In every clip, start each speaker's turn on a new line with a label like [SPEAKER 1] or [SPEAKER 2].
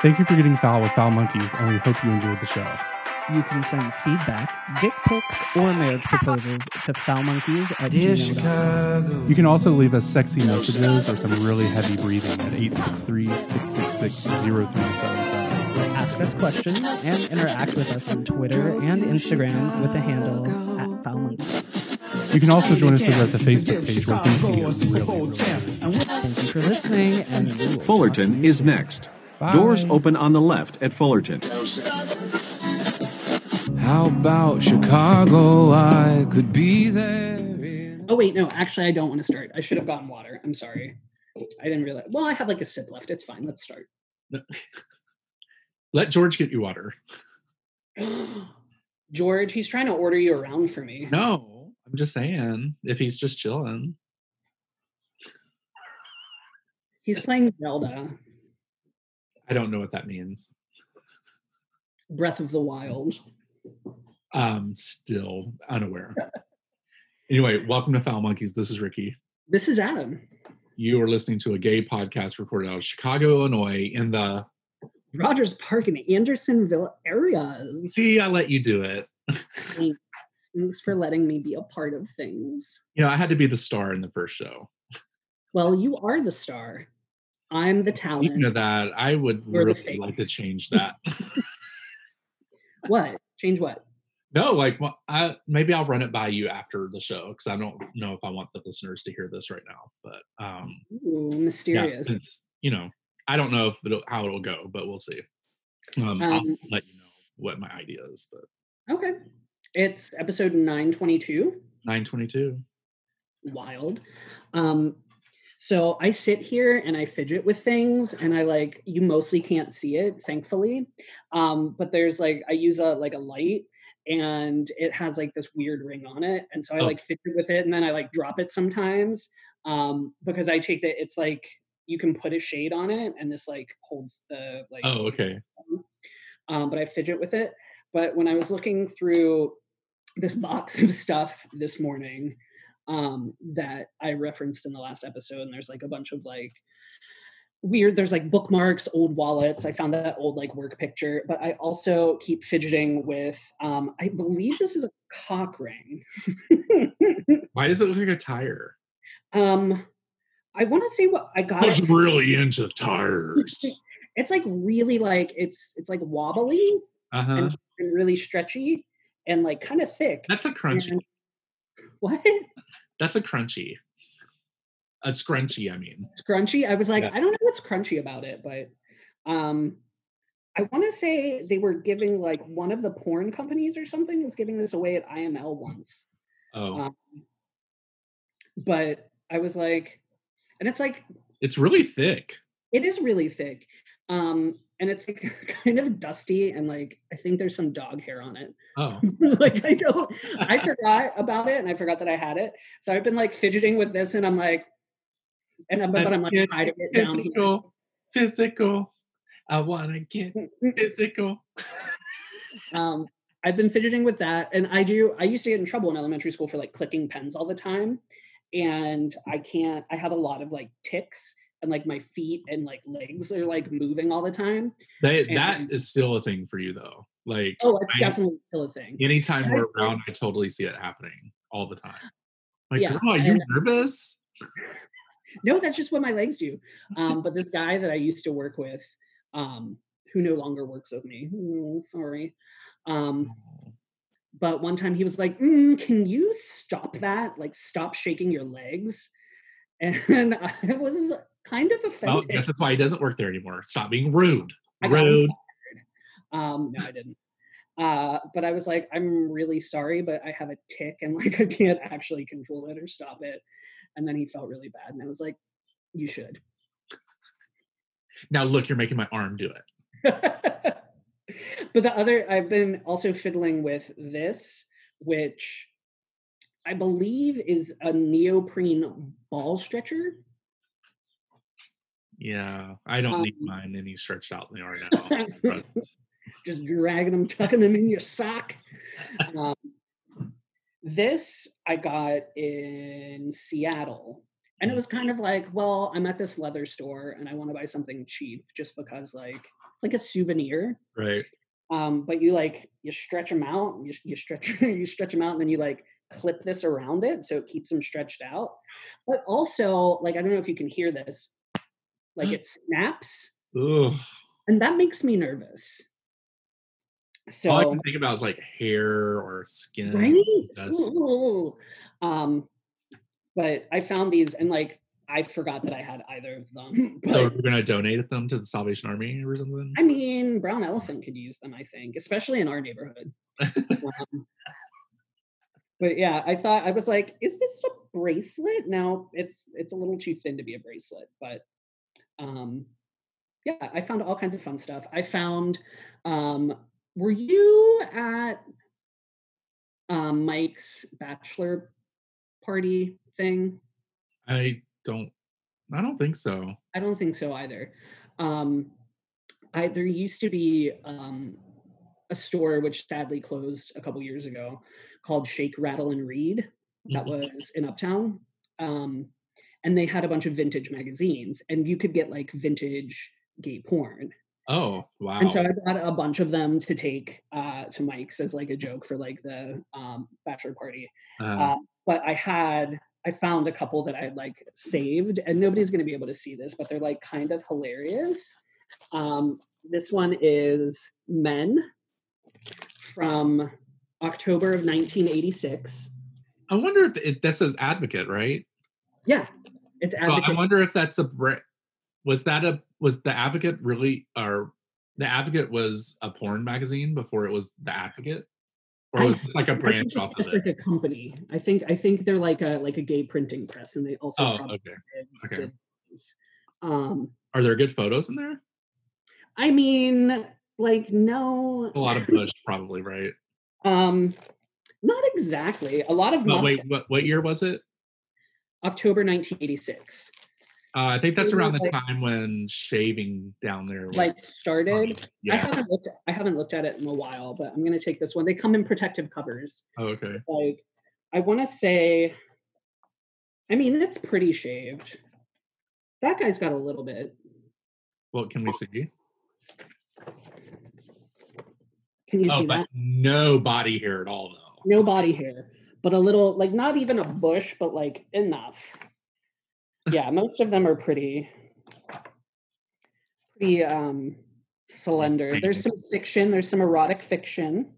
[SPEAKER 1] Thank you for getting foul with Foul Monkeys, and we hope you enjoyed the show.
[SPEAKER 2] You can send feedback, dick pics, or marriage proposals to foulmonkeys at gmail.com.
[SPEAKER 1] You can also leave us sexy messages or some really heavy breathing at 863 666 0377.
[SPEAKER 2] Ask us questions and interact with us on Twitter and Instagram with the handle at foulmonkeys.
[SPEAKER 1] You can also join us over at the Facebook page where things can get really, really good.
[SPEAKER 2] Thank you for listening, and we will talk to
[SPEAKER 3] Fullerton
[SPEAKER 2] you
[SPEAKER 3] is
[SPEAKER 2] soon.
[SPEAKER 3] Next. Doors open on the left at Fullerton.
[SPEAKER 4] How about Chicago? I could be there. in-
[SPEAKER 5] Oh wait, no, actually I don't want to start. I should have gotten water. I'm sorry. I didn't realize. Well, I have like a sip left. It's fine. Let's start.
[SPEAKER 6] Let George get you water.
[SPEAKER 5] George, he's trying to order you around for me.
[SPEAKER 6] No, I'm just saying if he's just chilling.
[SPEAKER 5] He's playing Zelda,
[SPEAKER 6] I don't know what that means.
[SPEAKER 5] Breath of the Wild.
[SPEAKER 6] Um, still unaware. anyway, welcome to Foul Monkeys. This is Ricky.
[SPEAKER 5] This is Adam.
[SPEAKER 6] You are listening to a gay podcast recorded out of Chicago, Illinois, in the
[SPEAKER 5] Rogers Park in Andersonville areas.
[SPEAKER 6] see, I let you do it.
[SPEAKER 5] Thanks for letting me be a part of things.
[SPEAKER 6] You know, I had to be the star in the first show.
[SPEAKER 5] Well, you are the star. I'm the talent.
[SPEAKER 6] Speaking of that, I would
[SPEAKER 5] You're
[SPEAKER 6] really like to change that.
[SPEAKER 5] What? Change what?
[SPEAKER 6] no, like wha- I, maybe I'll run it by you after the show because I don't know if I want the listeners to hear this right now. But um,
[SPEAKER 5] Ooh,
[SPEAKER 6] yeah,
[SPEAKER 5] mysterious.
[SPEAKER 6] it's you know, I don't know if it'll, how it'll go, but we'll see. Um, I'll
[SPEAKER 5] Um,
[SPEAKER 6] let you know what my idea is. But
[SPEAKER 5] Okay. It's episode 922.
[SPEAKER 6] 922.
[SPEAKER 5] Wild. Um, so I sit here and I fidget with things and I like you mostly can't see it, thankfully. Um, but there's like I use a like a light and it has like this weird ring on it. And so I
[SPEAKER 6] Oh.
[SPEAKER 5] like fidget with it and then I like drop it sometimes. Um, because I take that it's like you can put a shade on it and this like holds the like
[SPEAKER 6] Oh, okay.
[SPEAKER 5] um, but I fidget with it. But when I was looking through this box of stuff this morning um, that I referenced in the last episode, and there's like a bunch of like weird, there's like bookmarks, old wallets. I found that old like work picture, but I also keep fidgeting with, um, I believe this is a cock ring.
[SPEAKER 6] Why does it look like a tire?
[SPEAKER 5] um, I want to say what I got.
[SPEAKER 6] I was really into tires.
[SPEAKER 5] It's like really like it's it's like wobbly
[SPEAKER 6] Uh huh.
[SPEAKER 5] and and really stretchy and like kind of thick.
[SPEAKER 6] That's a crunchy.
[SPEAKER 5] And- what?
[SPEAKER 6] That's a crunchy. A scrunchy, I mean.
[SPEAKER 5] Scrunchy? I was like,
[SPEAKER 6] Yeah.
[SPEAKER 5] I don't know what's crunchy about it, but um I want to say they were giving like one of the porn companies or something was giving this away at IML once.
[SPEAKER 6] Oh,
[SPEAKER 5] Um, but I was like, and it's like
[SPEAKER 6] it's really thick.
[SPEAKER 5] it is really thick. Um and it's like kind of dusty and like I think there's some dog hair on it.
[SPEAKER 6] Oh,
[SPEAKER 5] like I don't I forgot about it and I forgot that I had it. So I've been like fidgeting with this and I'm like and I'm, but
[SPEAKER 6] I'm
[SPEAKER 5] like hiding it down.
[SPEAKER 6] physical, physical. I want to get mm, mm, mm. physical.
[SPEAKER 5] um I've been fidgeting with that and I do I used to get in trouble in elementary school for like clicking pens all the time and I can't I have a lot of like ticks and like my feet and like legs are like moving all the time.
[SPEAKER 6] They, that
[SPEAKER 5] And-
[SPEAKER 6] is still a thing for you, though. Like,
[SPEAKER 5] Oh, it's
[SPEAKER 6] I-
[SPEAKER 5] definitely still a thing.
[SPEAKER 6] anytime we're around, I totally see it happening all the time. Like,
[SPEAKER 5] Yeah,
[SPEAKER 6] are you
[SPEAKER 5] and-
[SPEAKER 6] nervous?
[SPEAKER 5] No, that's just what my legs do. Um, but this guy that I used to work with, um, who no longer works with me, mm, sorry. Um, but one time he was like, "Mm, "Can you stop that? Like, stop shaking your legs." And I was kind of
[SPEAKER 6] Well,
[SPEAKER 5] offended.
[SPEAKER 6] I guess that's why he doesn't work there anymore. Stop being rude. Rude.
[SPEAKER 5] Um, no, I didn't. Uh, but I was like, I'm really sorry, but I have a tick and like I can't actually control it or stop it. And then he felt really bad, and I was like, "You should."
[SPEAKER 6] Now, look, you're making my arm do it.
[SPEAKER 5] but the other, I've been also fiddling with this, which I believe is a neoprene ball stretcher.
[SPEAKER 6] Yeah, I don't need
[SPEAKER 5] Um,
[SPEAKER 6] mine any stretched out in the arm now.
[SPEAKER 5] Just dragging them, tucking them in your sock. Um, this I got in Seattle, And it
[SPEAKER 6] Mm.
[SPEAKER 5] was kind of like, well, I'm at this leather store and I want to buy something cheap just because like it's like a souvenir.
[SPEAKER 6] Right.
[SPEAKER 5] Um, but you like you stretch them out, you, you stretch you stretch them out, and then you like clip this around it so it keeps them stretched out. But also, like I don't know if you can hear this, like it snaps,
[SPEAKER 6] Ugh.
[SPEAKER 5] and that makes me nervous. So
[SPEAKER 6] All I can think about is like hair or skin.
[SPEAKER 5] right Ooh. um but i found these and like i forgot that i had either of them
[SPEAKER 6] so we're gonna donate them to the Salvation Army or something.
[SPEAKER 5] i mean brown elephant could use them i think especially in our neighborhood um, but yeah i thought i was like is this a bracelet no it's it's a little too thin to be a bracelet but um yeah i found all kinds of fun stuff i found um were you at um mike's bachelor party thing
[SPEAKER 6] I don't. I don't think so.
[SPEAKER 5] i don't think so either um i there used to be um a store which sadly closed a couple years ago called shake rattle and read that
[SPEAKER 6] Mhm.
[SPEAKER 5] was in uptown um and they had a bunch of vintage magazines and you could get like vintage gay porn.
[SPEAKER 6] Oh wow.
[SPEAKER 5] and so i bought a bunch of them to take uh to mike's as like a joke for like the um bachelor party.
[SPEAKER 6] Uh,
[SPEAKER 5] uh, but i had i found a couple that i had like saved and nobody's going to be able to see this but they're like kind of hilarious. Um this one is men from october of 1986
[SPEAKER 6] I wonder if it, that says advocate, right?
[SPEAKER 5] Yeah it's
[SPEAKER 6] Well, I wonder if that's a was that a was the advocate really or the advocate was a porn magazine before it was the advocate? Or was this like a branch off of it
[SPEAKER 5] like a company. I think i think they're like a like a gay printing press and they also
[SPEAKER 6] oh okay.
[SPEAKER 5] did-
[SPEAKER 6] okay.
[SPEAKER 5] did um
[SPEAKER 6] are there good photos in there?
[SPEAKER 5] I mean like no.
[SPEAKER 6] A lot of bush probably right?
[SPEAKER 5] Um not exactly. A lot of
[SPEAKER 6] but wait what, what year was it
[SPEAKER 5] october 1986
[SPEAKER 6] uh, i think that's around the
[SPEAKER 5] like-
[SPEAKER 6] time when shaving down there was
[SPEAKER 5] like started
[SPEAKER 6] common.
[SPEAKER 5] I haven't looked. I haven't looked at it in a while, but I'm gonna take this one. They come in protective covers.
[SPEAKER 6] oh, okay
[SPEAKER 5] Like, I want to say, I mean, it's pretty shaved. That guy's got a little bit.
[SPEAKER 6] what can we see
[SPEAKER 5] Can you
[SPEAKER 6] oh
[SPEAKER 5] see that?
[SPEAKER 6] no body hair at all though
[SPEAKER 5] No body hair, but a little, like not even a bush, but like enough. Yeah, most of them are pretty, pretty um slender. There's some fiction. There's some erotic fiction.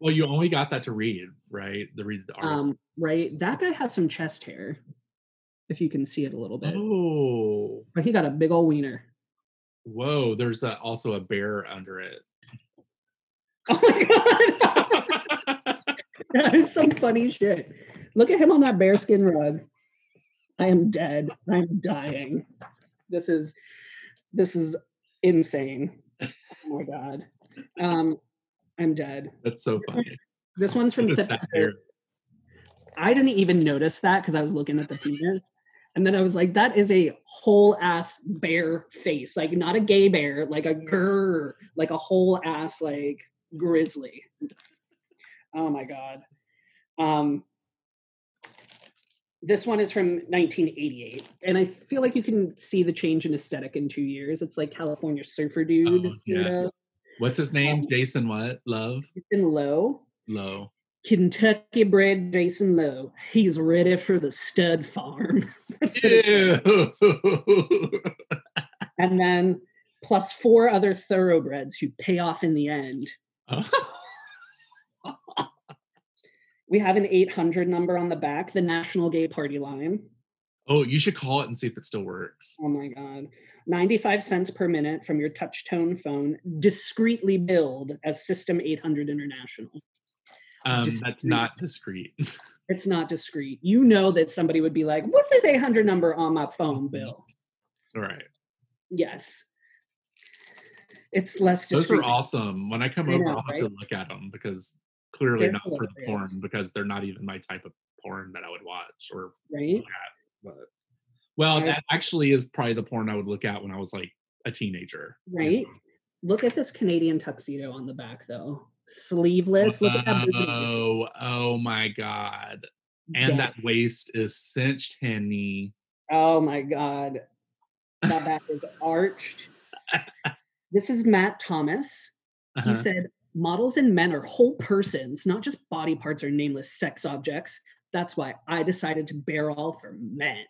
[SPEAKER 6] well you only got that to read right the read the article
[SPEAKER 5] Um, right. That guy has some chest hair. If you can see it a little bit.
[SPEAKER 6] oh
[SPEAKER 5] But he got a big old wiener.
[SPEAKER 6] whoa there's a, also a bear under it
[SPEAKER 5] Oh my god. that is some funny shit. Look at him on that bearskin rug. I am dead. I'm dying. This is this is insane. Oh my god. Um I'm dead.
[SPEAKER 6] That's so funny.
[SPEAKER 5] This one's from
[SPEAKER 6] Look at that
[SPEAKER 5] September. I didn't even notice that because I was looking at the penis. And then I was like, that is a whole ass bear face. Like not a gay bear, like a grr, like a whole ass like grizzly. Oh my god. Um this one is from 1988. And I feel like you can see the change in aesthetic in two years. It's like California surfer dude.
[SPEAKER 6] Oh, yeah.
[SPEAKER 5] sort of.
[SPEAKER 6] What's his name?
[SPEAKER 5] Um,
[SPEAKER 6] Jason what? Love?
[SPEAKER 5] It's in low.
[SPEAKER 6] Low.
[SPEAKER 5] Kentucky bred Jason Lowe. He's ready for the stud farm. That's what it says. And then plus four other thoroughbreds who pay off in the end. We have an 800 number on the back, the National Gay Party line.
[SPEAKER 6] oh, you should call it and see if it still works.
[SPEAKER 5] Oh my God. 95 cents per minute from your touch tone phone, discreetly billed as System 800 International.
[SPEAKER 6] Um, that's not discreet.
[SPEAKER 5] It's not discreet. You know that somebody would be like, what's this 800 number on my phone bill?
[SPEAKER 6] All right.
[SPEAKER 5] Yes. It's less
[SPEAKER 6] Those are awesome. When I come
[SPEAKER 5] I
[SPEAKER 6] over,
[SPEAKER 5] know,
[SPEAKER 6] I'll have
[SPEAKER 5] right?
[SPEAKER 6] to look at them because clearly
[SPEAKER 5] They're
[SPEAKER 6] not for the porn because they're not even my type of porn that I would watch or
[SPEAKER 5] right?
[SPEAKER 6] but well,
[SPEAKER 5] Right.
[SPEAKER 6] that actually is probably the porn I would look at when I was like a teenager.
[SPEAKER 5] Right. Look at this Canadian tuxedo on the back, though. Sleeveless. Look at that.
[SPEAKER 6] Oh, oh my god. And that waist is cinched henny.
[SPEAKER 5] Oh my god. That back is arched. This is Matt Thomas. He
[SPEAKER 6] Uh-huh.
[SPEAKER 5] said models and men are whole persons, not just body parts or nameless sex objects. That's why I decided to bear all for men.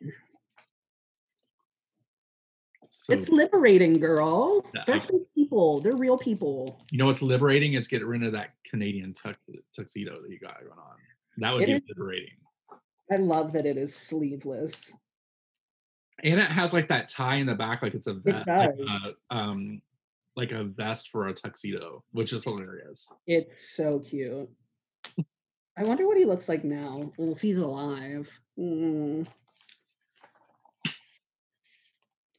[SPEAKER 6] So,
[SPEAKER 5] it's liberating, girl. They're people. They're real people.
[SPEAKER 6] you know what's liberating is getting rid of that Canadian tux- tuxedo that you got going on. That would
[SPEAKER 5] It
[SPEAKER 6] be
[SPEAKER 5] is-
[SPEAKER 6] liberating.
[SPEAKER 5] I love that it is sleeveless.
[SPEAKER 6] And it has like that tie in the back, like it's a vest, like
[SPEAKER 5] does.
[SPEAKER 6] a, um, like a vest for a tuxedo, which is hilarious.
[SPEAKER 5] It's so cute. I wonder what he looks like now. Well, if he's alive. Mm.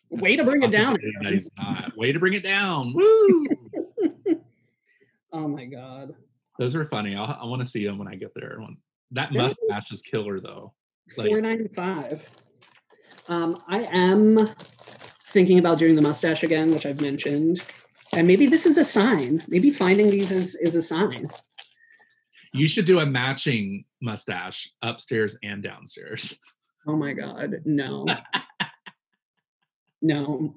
[SPEAKER 5] Way to bring it down.
[SPEAKER 6] That he's not. Way to bring it down. Woo!
[SPEAKER 5] Oh my god.
[SPEAKER 6] Those are funny. I'll, I want to see them when I get there. That mustache is killer, though. Like-
[SPEAKER 5] Four ninety five. Um, I am thinking about doing the mustache again, which I've mentioned. And maybe this is a sign. Maybe finding these is, is a sign.
[SPEAKER 6] You should do a matching mustache upstairs and downstairs.
[SPEAKER 5] Oh my god, no. no.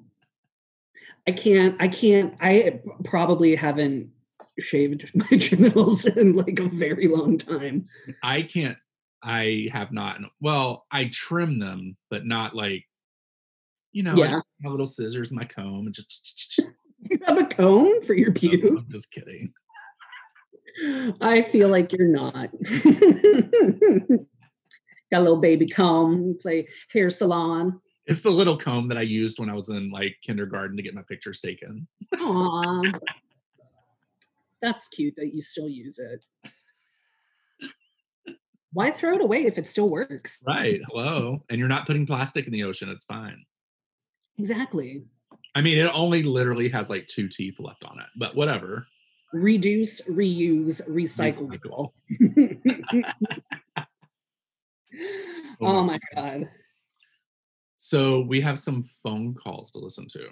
[SPEAKER 5] I can't I can't I probably haven't shaved my genitals in like a very long time.
[SPEAKER 6] I can't. I have not. Well, I trim them, but not like, you know, I
[SPEAKER 5] Yeah.
[SPEAKER 6] have little scissors, my comb, and just.
[SPEAKER 5] Have a comb for your
[SPEAKER 6] No. I'm just kidding.
[SPEAKER 5] I feel like you're not. Got a little baby comb, you play hair salon.
[SPEAKER 6] It's the little comb that I used when I was in like kindergarten to get my pictures taken.
[SPEAKER 5] Aw. That's cute that you still use it. Why throw it away if it still works?
[SPEAKER 6] Right. Hello. And you're not putting plastic in the ocean. It's fine.
[SPEAKER 5] Exactly.
[SPEAKER 6] I mean, it only literally has like two teeth left on it, but whatever.
[SPEAKER 5] Reduce, reuse, recycle. oh my oh god.
[SPEAKER 6] So we have some phone calls to listen to.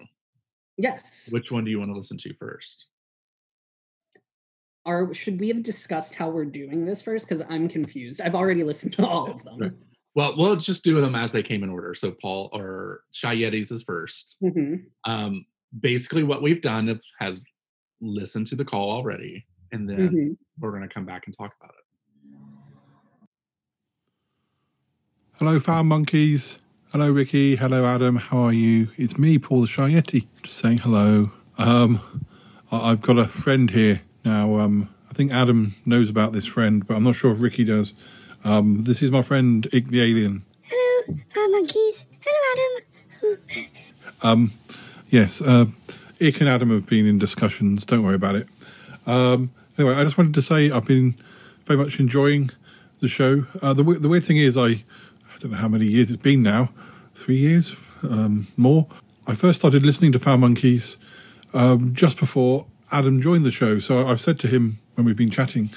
[SPEAKER 5] Yes.
[SPEAKER 6] Which one do you want to listen to first?
[SPEAKER 5] Are should we have discussed how we're doing this first? Because I'm confused. I've already listened to all of them.
[SPEAKER 6] Right. Well, we'll just do them as they came in order. So Paul or Shy Yetis is first.
[SPEAKER 5] Mhm.
[SPEAKER 6] Um, basically, what we've done is, has listened to the call already, and then
[SPEAKER 5] Mhm.
[SPEAKER 6] we're going to come back and talk about it.
[SPEAKER 7] Hello, Foul Monkeys. Hello, Ricky. Hello, Adam. How are you? It's me, Paul the Shy Yeti, just saying hello. Um, I- I've got a friend here now. Um, I think Adam knows about this friend, but I'm not sure if Ricky does. Um, this is my friend Ig the Alien.
[SPEAKER 8] Hello, uh, monkeys. Hello, Adam.
[SPEAKER 7] Um, yes, uh, Ick and Adam have been in discussions. Don't worry about it. Um, anyway, I just wanted to say I've been very much enjoying the show. Uh, the, the weird thing is, I, I don't know how many years it's been now. Three years, um, more. I first started listening to Foul Monkeys um, just before Adam joined the show. So I've said to him when we've been chatting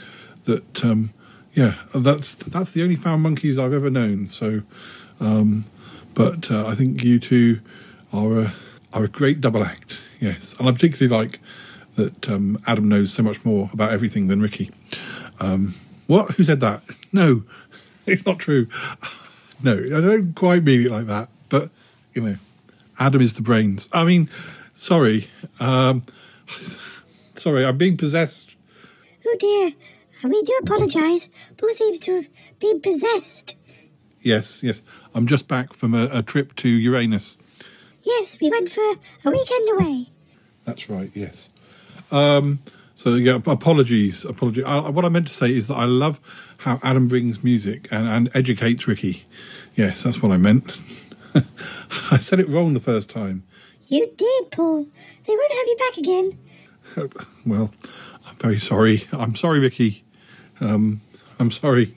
[SPEAKER 7] that, um, yeah, that's that's the only Foul Monkeys I've ever known. So, um, but uh, I think you two are a, are a great double act. Yes, and I particularly like that um, Adam knows so much more about everything than Ricky. Um, what? Who said that? No, it's not true. No, I don't quite mean it like that. But you know, Adam is the brains. I mean, sorry, um, sorry, I'm being possessed.
[SPEAKER 8] Oh dear. We do apologise. Paul seems to have been possessed.
[SPEAKER 7] Yes, yes, I'm just back from a, a trip to Uranus.
[SPEAKER 8] Yes, we went for a weekend away.
[SPEAKER 7] That's right. Yes. Um, so yeah, apologies. Apologies. I, what I meant to say is that I love how Adam brings music and, and educates Ricky. Yes, that's what I meant. I said it wrong the first time.
[SPEAKER 8] You did, Paul. They won't have you back again.
[SPEAKER 7] Well, I'm very sorry. I'm sorry, Ricky. Um, I'm sorry.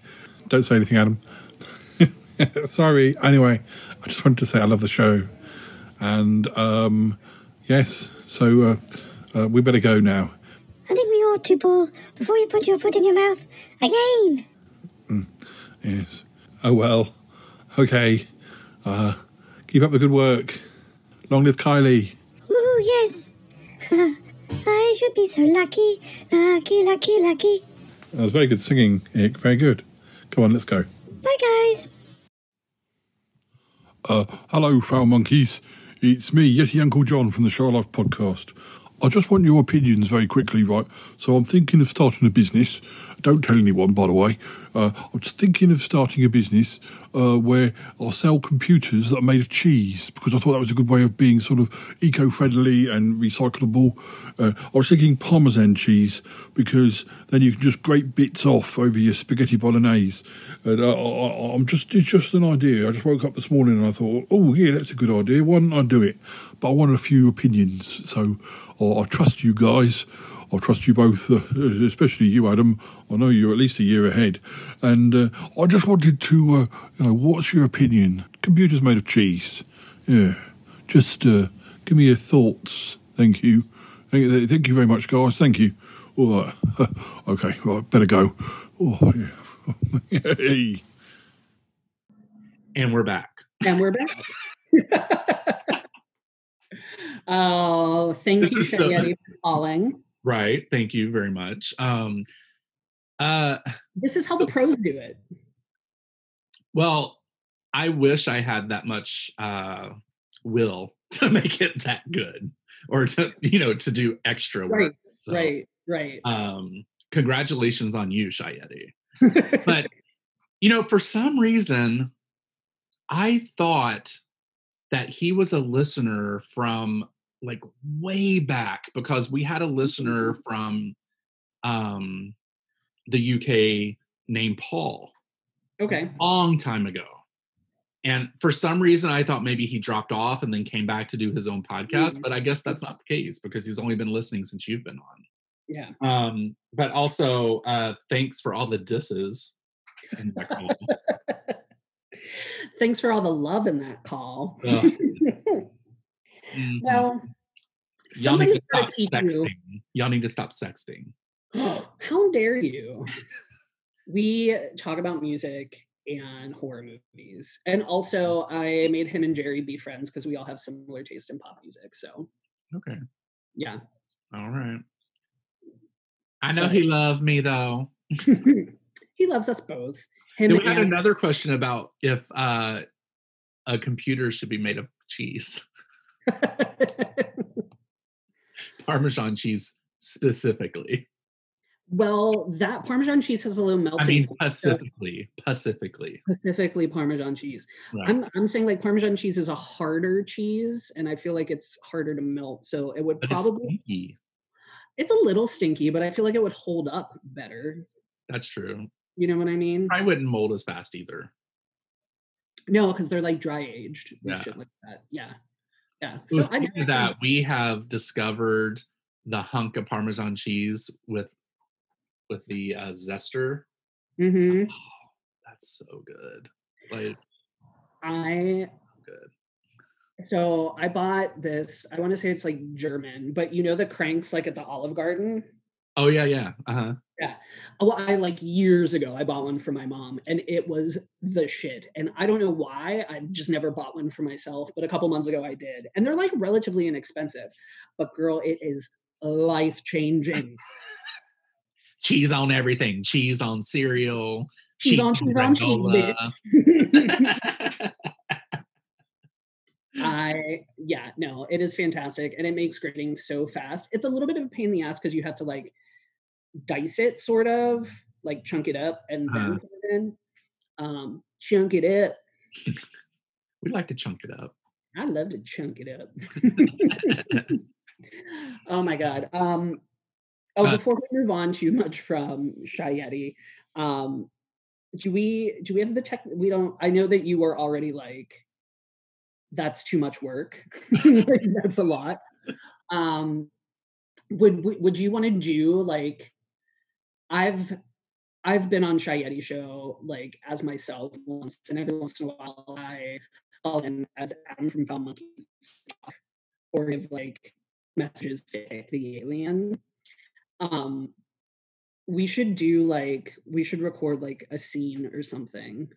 [SPEAKER 7] Don't say anything, Adam. sorry. Anyway, I just wanted to say I love the show, and um, yes. So uh, uh, we better go now.
[SPEAKER 8] I think we ought to, Paul, before you put your foot in your mouth again.
[SPEAKER 7] Yes. Oh well. Okay. Uh, keep up the good work. Long live Kylie.
[SPEAKER 8] Ooh, yes. I should be so lucky. Lucky, lucky, lucky.
[SPEAKER 7] That was very good singing, Ick. Very good. Come on, let's go.
[SPEAKER 8] Bye, guys.
[SPEAKER 7] Uh, hello, foul monkeys. It's me, Yeti Uncle John from the Show Life podcast. I just want your opinions very quickly, right? So I'm thinking of starting a business. Don't tell anyone, by the way. Uh, I'm thinking of starting a business uh, where I'll sell computers that are made of cheese because I thought that was a good way of being sort of eco-friendly and recyclable. Uh, I was thinking Parmesan cheese because then you can just grate bits off over your spaghetti bolognese. And uh, I, I'm just it's just an idea. I just woke up this morning and I thought, oh yeah, that's a good idea. Why don't I do it? But I wanted a few opinions, so I trust you guys. I trust you both, uh, especially you, Adam. I know you're at least a year ahead, and uh, I just wanted to, uh, you know, what's your opinion? Computers made of cheese. Yeah, just uh, give me your thoughts. Thank you. Thank you, very much, guys. Thank you. All right. okay. Right. Better go. Oh yeah. hey.
[SPEAKER 6] And we're back.
[SPEAKER 5] And we're back. Oh, thank
[SPEAKER 6] This
[SPEAKER 5] you,
[SPEAKER 6] is so-
[SPEAKER 5] for calling.
[SPEAKER 6] Right. Thank you very much. Um, uh,
[SPEAKER 5] This is how the pros do it.
[SPEAKER 6] well, I wish I had that much uh, will to make it that good, or to you know to do extra work.
[SPEAKER 5] Right,
[SPEAKER 6] So,
[SPEAKER 5] Right, right.
[SPEAKER 6] Um, congratulations on you, Shy Yeti. But you know, for some reason, I thought that he was a listener from like way back because we had a listener from um the UK named Paul
[SPEAKER 5] okay.
[SPEAKER 6] long time ago. And for some reason I thought maybe he dropped off and then came back to do his own podcast,
[SPEAKER 5] Mhm.
[SPEAKER 6] but I guess that's not the case because he's only been listening since you've been on.
[SPEAKER 5] Yeah.
[SPEAKER 6] Um but also uh thanks for all the disses in that call.
[SPEAKER 5] Thanks for all the love in that call.
[SPEAKER 6] Ugh. Mhm.
[SPEAKER 5] well,
[SPEAKER 6] Y'all need to stop sexting. Y'all need to stop sexting.
[SPEAKER 5] How dare you? We talk about music and horror movies. And also, I made him and Jerry be friends because we all have similar taste in pop music. So,
[SPEAKER 6] Okay.
[SPEAKER 5] yeah.
[SPEAKER 6] All right. I know he loved me though.
[SPEAKER 5] he loves us both. Him
[SPEAKER 6] Then we had
[SPEAKER 5] and-
[SPEAKER 6] another question about if uh, a computer should be made of cheese, Parmesan cheese specifically.
[SPEAKER 5] well, that Parmesan cheese has a little melting
[SPEAKER 6] I mean,
[SPEAKER 5] so
[SPEAKER 6] specifically, specifically.
[SPEAKER 5] specifically Parmesan cheese.
[SPEAKER 6] Right.
[SPEAKER 5] I'm I'm saying like Parmesan cheese is a harder cheese, and I feel like it's harder to melt. So it would
[SPEAKER 6] But
[SPEAKER 5] probably
[SPEAKER 6] stinky.
[SPEAKER 5] it's a little stinky, but I feel like it would hold up better.
[SPEAKER 6] That's true.
[SPEAKER 5] You know what I mean?
[SPEAKER 6] I wouldn't mold as fast either.
[SPEAKER 5] No, because they're like dry aged and
[SPEAKER 6] Yeah.
[SPEAKER 5] shit like that. Yeah. Yeah.
[SPEAKER 6] So
[SPEAKER 5] So I
[SPEAKER 6] that, we have discovered the hunk of Parmesan cheese with with the uh, zester.
[SPEAKER 5] hmm
[SPEAKER 6] That's so good. Like
[SPEAKER 5] I
[SPEAKER 6] good.
[SPEAKER 5] so I bought this. I want to say it's like German, but you know the cranks like at the Olive Garden.
[SPEAKER 6] Oh yeah, yeah. Uh-huh.
[SPEAKER 5] Yeah. Well, I like years ago, I bought one for my mom and it was the shit. And I don't know why. I just never bought one for myself, but a couple months ago I did. And they're like relatively inexpensive. But girl, it is life changing.
[SPEAKER 6] Cheese on everything. Cheese on cereal.
[SPEAKER 5] Cheese on cheese on cheese. I yeah, no, it is fantastic and it makes grating so fast. It's a little bit of a pain in the ass because you have to like dice it sort of, like chunk it up and then
[SPEAKER 6] Uh-huh.
[SPEAKER 5] put it in. Um, chunk it up.
[SPEAKER 6] we like to chunk it up.
[SPEAKER 5] I love to chunk it up. oh my god. Um oh
[SPEAKER 6] Uh,
[SPEAKER 5] before we move on too much from Shy Yeti, um do we do we have the tech we don't I know that you are already like that's too much work. like, that's a lot. Um would would you want to do like I've I've been on Shy Yeti show like as myself once and every once in a while I call in as Adam from Foul Monkeys or give like messages to the alien. Um we should do like we should record like a scene or something.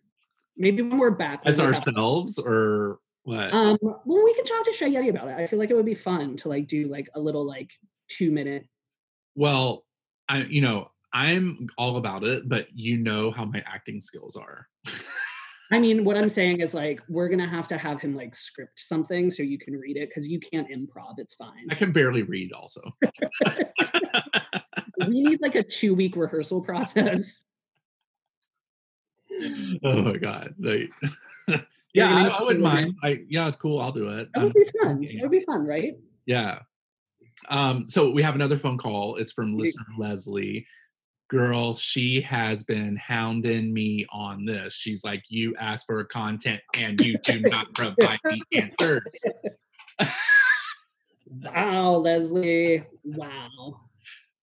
[SPEAKER 5] Maybe when we're back.
[SPEAKER 6] As
[SPEAKER 5] we have-
[SPEAKER 6] ourselves or what?
[SPEAKER 5] um well we can talk to Shy Yeti about it. I feel like it would be fun to like do like a little like two minute
[SPEAKER 6] well, I you know, I'm all about it, but you know how my acting skills are.
[SPEAKER 5] I mean, what I'm saying is like we're gonna have to have him like script something so you can read it because you can't improv. It's fine.
[SPEAKER 6] I can barely read. Also,
[SPEAKER 5] we need like a two week rehearsal process.
[SPEAKER 6] oh my god! Like, yeah, I, I wouldn't mind. I yeah, it's cool. I'll do it.
[SPEAKER 5] That would be fun. That would be fun, right?
[SPEAKER 6] Yeah. Um, so we have another phone call. It's from listener Leslie. Girl, she has been hounding me on this. She's like, You ask for content and you do not provide the answers.
[SPEAKER 5] Wow, Leslie. Wow.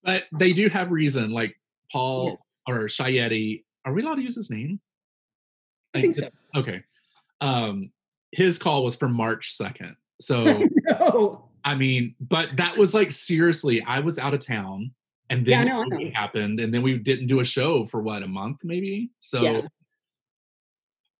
[SPEAKER 6] But they do have reason. Like Paul or Shy Yeti, are we allowed to use his name?
[SPEAKER 5] I think so.
[SPEAKER 6] Okay. Um, his call was from March 2nd. So
[SPEAKER 5] No.
[SPEAKER 6] I mean, but that was like seriously, I was out of town and then
[SPEAKER 5] I know.
[SPEAKER 6] it happened, and then we didn't do a show for what a month, maybe. So
[SPEAKER 5] Yeah.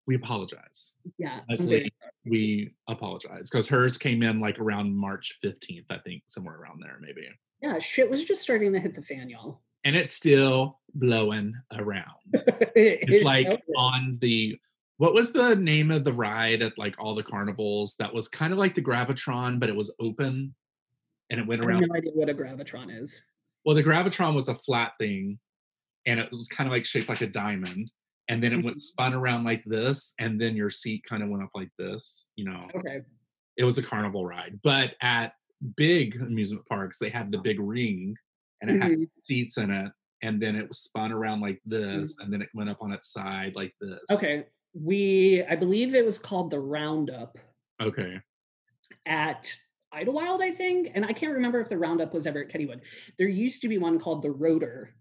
[SPEAKER 6] we apologize.
[SPEAKER 5] Yeah. I'm
[SPEAKER 6] Leslie,
[SPEAKER 5] very
[SPEAKER 6] we apologize because hers came in like around March 15th, I think, somewhere around there, maybe.
[SPEAKER 5] Yeah, shit was just starting to hit the fan, y'all.
[SPEAKER 6] And it's still blowing around. It's like on the what was the name of the ride at like all the carnivals that was kind of like the Gravitron, but it was open and it went
[SPEAKER 5] I
[SPEAKER 6] around
[SPEAKER 5] have no idea what a gravitron is.
[SPEAKER 6] Well, the Gravitron was a flat thing, and it was kind of like shaped like a diamond, and then it went spun around like this, and then your seat kind of went up like this. You know,
[SPEAKER 5] Okay.
[SPEAKER 6] it was a carnival ride. But at big amusement parks, they had the big ring, and it had
[SPEAKER 5] Mhm.
[SPEAKER 6] seats in it, and then it was spun around like this, and then it went up on its side like this.
[SPEAKER 5] Okay. We I believe it was called the Roundup
[SPEAKER 6] Okay.
[SPEAKER 5] at Idlewild, I think. And I can't remember if the Roundup was ever at Kennywood. There used to be one called the Rotor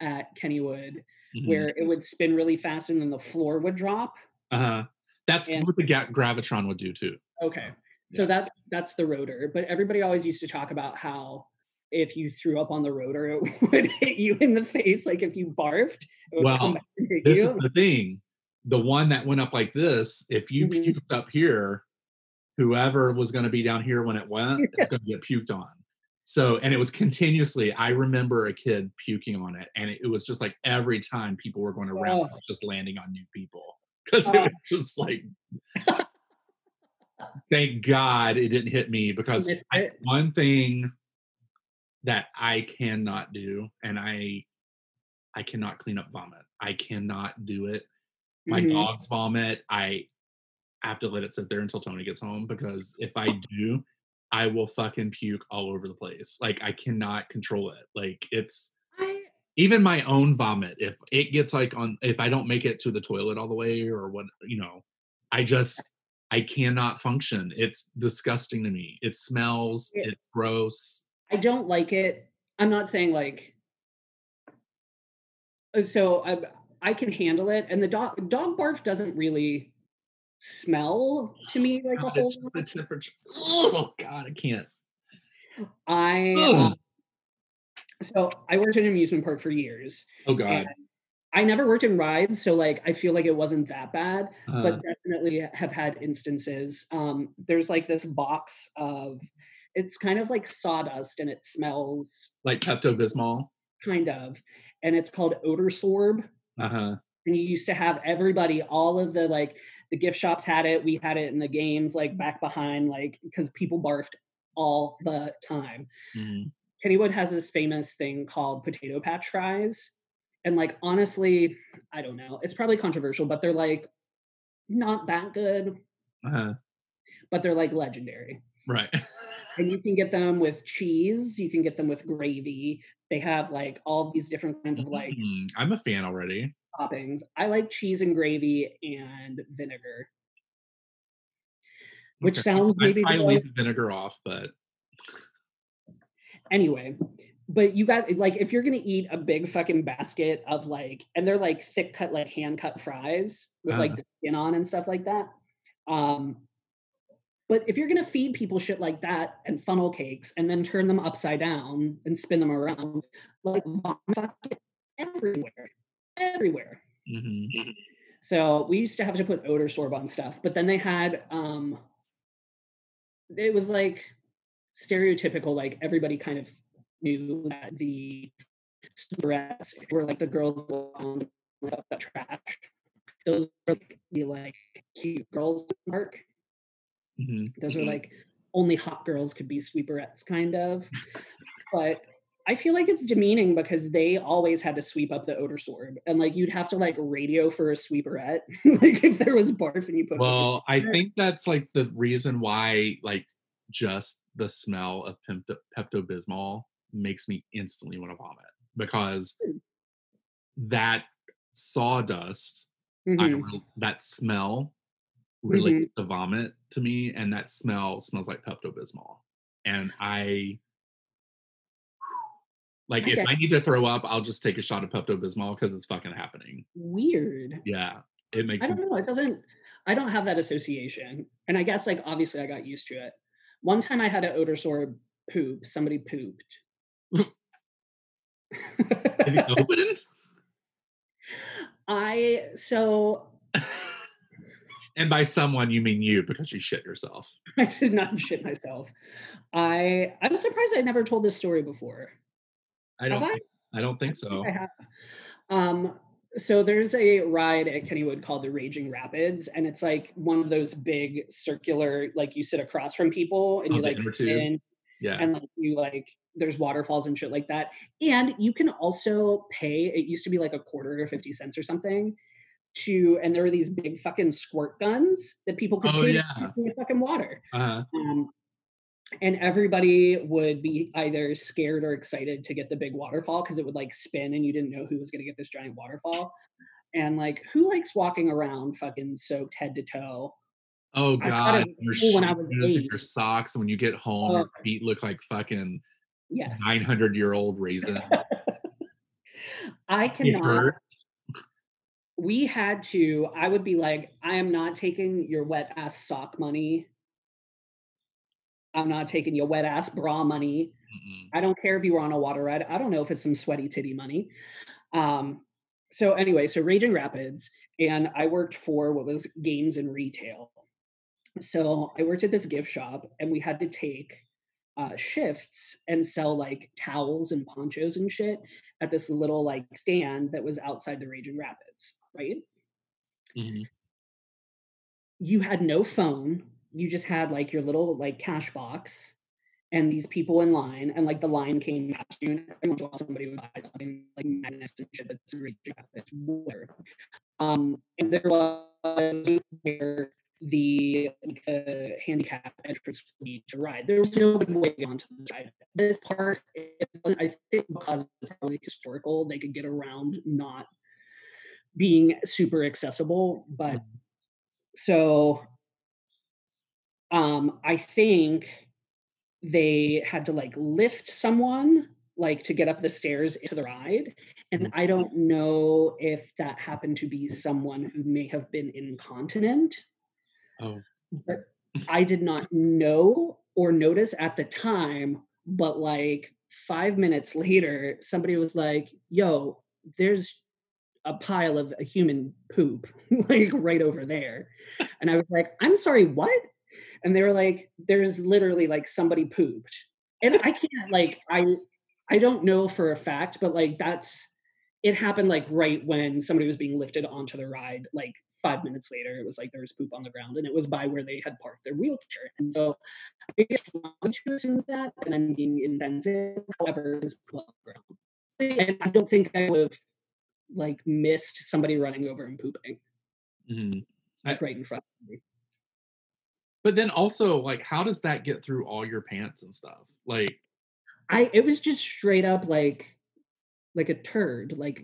[SPEAKER 5] at Kennywood
[SPEAKER 6] Mhm.
[SPEAKER 5] where it would spin really fast and then the floor would drop.
[SPEAKER 6] uh-huh. That's
[SPEAKER 5] and-
[SPEAKER 6] what the ga- Gravitron would do too.
[SPEAKER 5] Okay. So
[SPEAKER 6] Yeah.
[SPEAKER 5] that's that's the rotor. But everybody always used to talk about how if you threw up on the rotor, it would hit you in the face. Like if you barfed, it would
[SPEAKER 6] Well,
[SPEAKER 5] come back and hit
[SPEAKER 6] this
[SPEAKER 5] you.
[SPEAKER 6] is the thing the one that went up like this if you
[SPEAKER 5] Mhm.
[SPEAKER 6] puked up here whoever was going to be down here when it went is going to get puked on so and it was continuously i remember a kid puking on it and it, it was just like every time people were going around
[SPEAKER 5] Oh.
[SPEAKER 6] just landing on new people because
[SPEAKER 5] Oh.
[SPEAKER 6] it was just like thank god it didn't hit me because I- one thing that i cannot do and i i cannot clean up vomit i cannot do it my
[SPEAKER 5] Mhm.
[SPEAKER 6] dogs vomit i have to let it sit there until tony gets home because if i do i will fucking puke all over the place like i cannot control it like it's even my own vomit if it gets like on if i don't make it to the toilet all the way or what you know i just i cannot function it's disgusting to me it smells
[SPEAKER 5] Yeah.
[SPEAKER 6] it's gross
[SPEAKER 5] I don't like it. I'm not saying like uh, so I I can handle it. And the dog dog barf doesn't really smell to me like a whole
[SPEAKER 6] the temperature. Oh god i can't.
[SPEAKER 5] I um, so I worked in an amusement park for years.
[SPEAKER 6] oh god.
[SPEAKER 5] I never worked in rides, so like I feel like it wasn't that bad,
[SPEAKER 6] Uh,
[SPEAKER 5] but definitely have had instances. Um, there's like this box of it's kind of like sawdust and it smells
[SPEAKER 6] like pepto-bismol
[SPEAKER 5] kind of, and it's called odor sorb.
[SPEAKER 6] uh-huh.
[SPEAKER 5] And you used to have everybody, all of the like the gift shops had it. We had it in the games, like back behind, like because people barfed all the time.
[SPEAKER 6] Mhm.
[SPEAKER 5] Kennywood has this famous thing called potato patch fries. And like honestly, I don't know. It's probably controversial, but they're like not that good,
[SPEAKER 6] uh-huh
[SPEAKER 5] but they're like legendary.
[SPEAKER 6] right
[SPEAKER 5] And you can get them with cheese, you can get them with gravy. They have like all these different kinds of like
[SPEAKER 6] Mm, i'm a fan already
[SPEAKER 5] toppings. I like cheese and gravy and vinegar. Which
[SPEAKER 6] Okay.
[SPEAKER 5] sounds maybe
[SPEAKER 6] probably
[SPEAKER 5] below-
[SPEAKER 6] leave the vinegar off but
[SPEAKER 5] anyway but you got like if you're gonna eat a big fucking basket of like and they're like thick cut like hand cut fries with like
[SPEAKER 6] Uh-huh.
[SPEAKER 5] the skin on and stuff like that um but if you're gonna feed people shit like that and funnel cakes and then turn them upside down and spin them around like everywhere everywhere
[SPEAKER 6] mhm.
[SPEAKER 5] so we used to have to put odor sorb on stuff, but then they had um it was like stereotypical, like everybody kind of knew that the sweeperettes were like the girls on like, up the trash. those were like, the like cute girls park.
[SPEAKER 6] Mhm.
[SPEAKER 5] Those were like only hot girls could be sweeperettes, kind of. but I feel like it's demeaning because they always had to sweep up the odor sorb, and like you'd have to like radio for a sweeperette, like if there was barf and you put. it in the
[SPEAKER 6] Well, I think that's like the reason why like just the smell of Pepto Bismol makes me instantly want to vomit because
[SPEAKER 5] Hmm.
[SPEAKER 6] that sawdust, I
[SPEAKER 5] Mhm.
[SPEAKER 6] rel- that smell relates
[SPEAKER 5] Mm-hmm.
[SPEAKER 6] to vomit to me, and that smell smells like Pepto Bismol, and I. Like if. I need to throw up, I'll just take a shot of Pepto Bismol because it's fucking happening.
[SPEAKER 5] weird.
[SPEAKER 6] Yeah, it makes
[SPEAKER 5] I don't know. It doesn't. I don't have that association, and I guess like obviously I got used to it. One time I had an odor sorb poop. Somebody pooped.
[SPEAKER 6] Did it open?
[SPEAKER 5] I so
[SPEAKER 6] And by someone, you mean you because you shit yourself.
[SPEAKER 5] I did not shit myself. I I'm surprised I never told this story before.
[SPEAKER 6] I don't. Think, I don't think so.
[SPEAKER 5] Um, so there's a ride at Kennywood called the Raging Rapids, and it's like one of those big circular, like you sit across from people and
[SPEAKER 6] Oh,
[SPEAKER 5] you like
[SPEAKER 6] tubes? Yeah.
[SPEAKER 5] and like you like there's waterfalls and shit like that. And you can also pay. It used to be like a quarter or fifty cents or something. To and there were these big fucking squirt guns that people could
[SPEAKER 6] Oh,
[SPEAKER 5] pay
[SPEAKER 6] yeah.
[SPEAKER 5] with fucking water.
[SPEAKER 6] uh,
[SPEAKER 5] Um, and everybody would be either scared or excited to get the big waterfall because it would like spin and you didn't know who was going to get this giant waterfall. And like, who likes walking around fucking soaked head to toe?
[SPEAKER 6] oh god, your
[SPEAKER 5] cool when I was eight.
[SPEAKER 6] your socks. When you get home, your
[SPEAKER 5] Oh.
[SPEAKER 6] feet look like fucking
[SPEAKER 5] Yes.
[SPEAKER 6] nine hundred year old raisin.
[SPEAKER 5] I cannot. We had to, I would be like, I am not taking your wet ass sock money. I'm not taking your wet ass bra money.
[SPEAKER 6] Mm-mm.
[SPEAKER 5] I don't care if you were on a water ride. I don't know if it's some sweaty titty money. Um, so anyway, so Raging Rapids, and I worked for what was games and retail. So I worked at this gift shop, and we had to take uh, shifts and sell like towels and ponchos and shit at this little like stand that was outside the Raging Rapids, right?
[SPEAKER 6] Mhm.
[SPEAKER 5] you had no phone you just had like your little like cash box and these people in line and like the line came past you and every once in a while somebody would buy something like magnets and shit that's really it's whatever. um and there was where the like, uh, handicap entrance would be to ride. There was no way onto the ride. This part i think because it's really historical they could get around not being super accessible but so um i think they had to like lift someone like to get up the stairs into the ride and i don't know if that happened to be someone who may have been incontinent
[SPEAKER 6] Oh,
[SPEAKER 5] but i did not know or notice at the time but like five minutes later somebody was like yo there's a pile of a human poop like right over there and i was like i'm sorry what and they were like there's literally like somebody pooped. And i can't like i i don't know for a fact but like that's it happened like right when somebody was being lifted onto the ride like five minutes later it was like there was poop on the ground and it was by where they had parked their wheelchair. And so i just want to assume that and i'm being insensitive however it was poop on the ground. And i don't think i would have like missed somebody running over and pooping.
[SPEAKER 6] Mhm.
[SPEAKER 5] like right in front of me
[SPEAKER 6] but then also like, how does that get through all your pants and stuff? Like,
[SPEAKER 5] I it was just straight up like like a turd. Like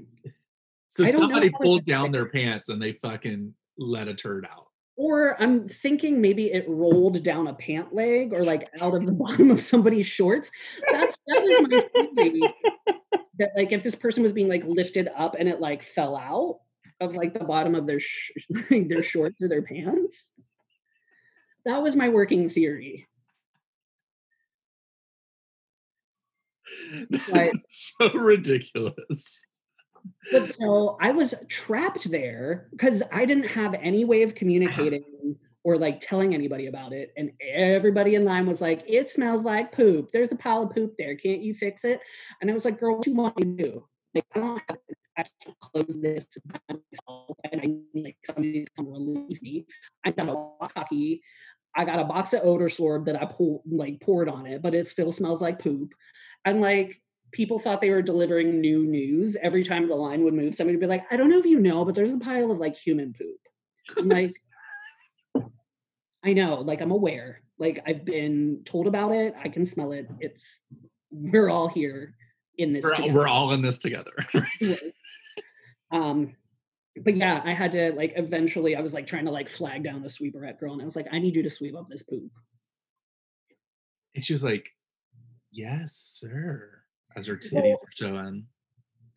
[SPEAKER 6] so
[SPEAKER 5] I don't know
[SPEAKER 6] somebody pulled down
[SPEAKER 5] there.
[SPEAKER 6] their pants and they fucking let a turd out.
[SPEAKER 5] or I'm thinking maybe it rolled down a pant leg or like out of the bottom of somebody's shorts. That's that was my theory. that like if this person was being like lifted up and it like fell out of like the bottom of their sh- like, their shorts or their pants. That was my working theory. Right.
[SPEAKER 6] so ridiculous.
[SPEAKER 5] But so I was trapped there because I didn't have any way of communicating or like telling anybody about it. And everybody in line was like, it smells like poop. There's a pile of poop there. Can't you fix it? And I was like, girl, what do you want me to do? Like, I don't have, I can't close this by myself and I need like somebody to come relieve me. I got a walkie. I got a box of odor sorb that I pulled like poured on it, but it still smells like poop. And like people thought they were delivering new news every time the line would move. Somebody would be like, I don't know if you know, but there's a pile of like human poop. I'm like, I know, like I'm aware. Like I've been told about it. I can smell it. It's we're all here in this.
[SPEAKER 6] We're, all- we're all in this together.
[SPEAKER 5] Um but mm-hmm. yeah i had to like eventually i was like trying to like flag down the sweeperette girl and i was like i need you to sweep up this poop.
[SPEAKER 6] And she was like, Yes, sir. As her titties were showing.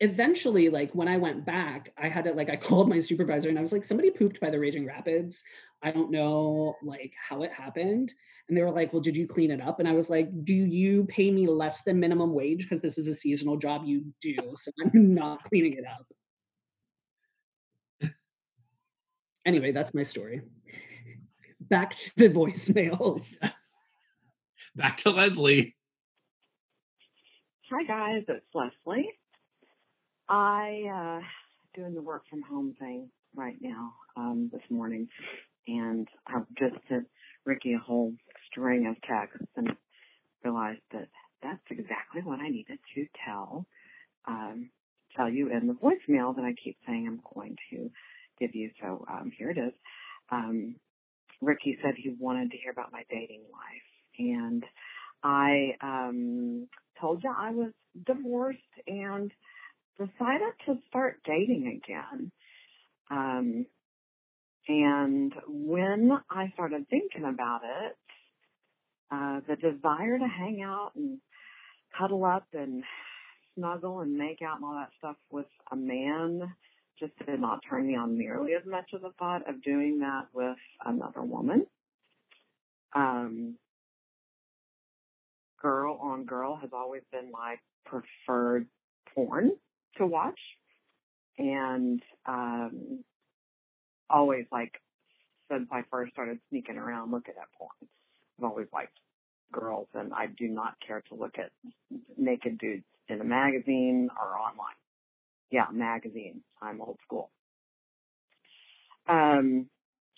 [SPEAKER 5] eventually like when i went back i had to like i called my supervisor and i was like somebody pooped by the raging rapids. I don't know like how it happened. And they were like well did you clean it up? And i was like do you pay me less than minimum wage? Because this is a seasonal job you do so i'm not cleaning it up anyway that's my story back to the voicemails
[SPEAKER 6] Back to Leslie.
[SPEAKER 9] Hi guys, it's Leslie. I uh doing the work from home thing right now, um, this morning and I've just sent Ricky a whole string of texts and realized that that's exactly what I needed to tell um tell you in the voicemail that I keep saying I'm going to give you. So um here it is. Um Ricky said he wanted to hear about my dating life and I um told you I was divorced and decided to start dating again. Um and when I started thinking about it, uh the desire to hang out and cuddle up and snuggle and make out and all that stuff with a man just did not turn me on nearly as much as the thought of doing that with another woman. Um girl on girl has always been my preferred porn to watch and um always like since I first started sneaking around looking at porn. I've always liked girls and I do not care to look at naked dudes in a magazine or online. Yeah, magazine. I'm old school. Um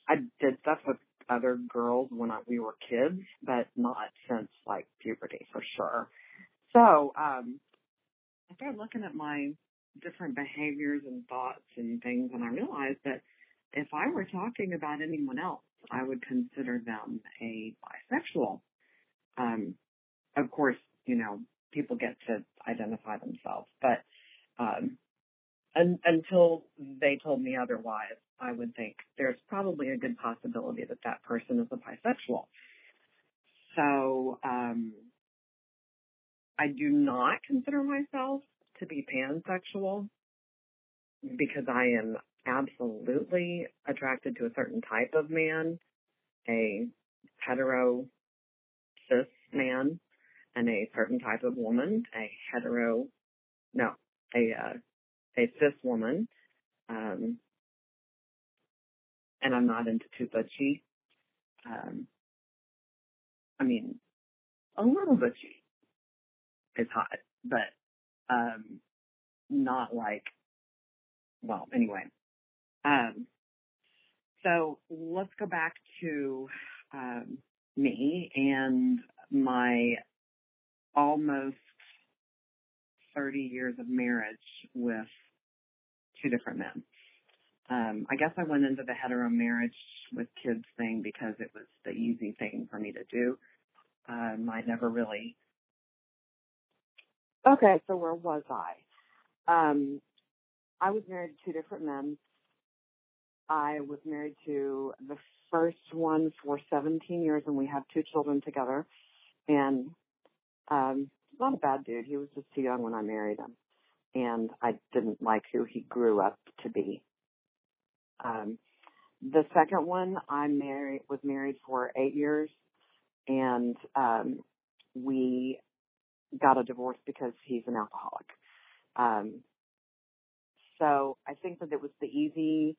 [SPEAKER 9] I did stuff with other girls when I, we were kids, but not since like puberty for sure. So, um, I started looking at my different behaviors and thoughts and things and I realized that if I were talking about anyone else, I would consider them a bisexual. Um, of course, you know, people get to identify themselves, but, un- until they told me otherwise, I would think there's probably a good possibility that that person is a bisexual. So, um, I do not consider myself to be pansexual because I am absolutely attracted to a certain type of man, a hetero cis man, and a certain type of woman, a hetero, no, a, uh, a cis woman, um, and I'm not into too butchy. Um, I mean, a little butchy is hot, but um, not like. Well, anyway. Um, so let's go back to um, me and my almost 30 years of marriage with two different men. Um, I guess I went into the hetero marriage with kids thing because it was the easy thing for me to do. Um, I never really. Okay, so where was I? Um, I was married to two different men. I was married to the first one for 17 years, and we have two children together. And um, not a bad dude. He was just too young when I married him, and I didn't like who he grew up to be. Um, the second one, I married was married for eight years, and um, we got a divorce because he's an alcoholic. Um, so I think that it was the easy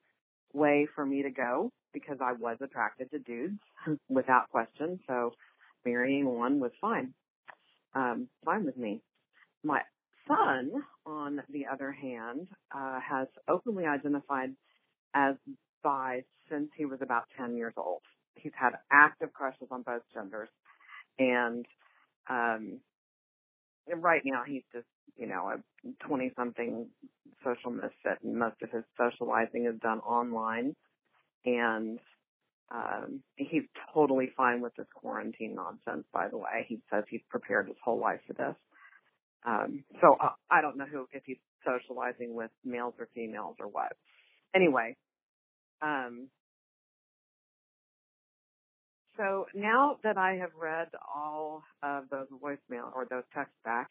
[SPEAKER 9] way for me to go because I was attracted to dudes without question. So marrying one was fine, um, fine with me. My son, on the other hand, uh, has openly identified as bi since he was about 10 years old. He's had active crushes on both genders. And, um, right now he's just, you know, a 20 something social misfit and most of his socializing is done online. And, um, he's totally fine with this quarantine nonsense, by the way. He says he's prepared his whole life for this. Um, so uh, I don't know who, if he's socializing with males or females or what. Anyway, um, so now that I have read all of those voicemail or those texts back,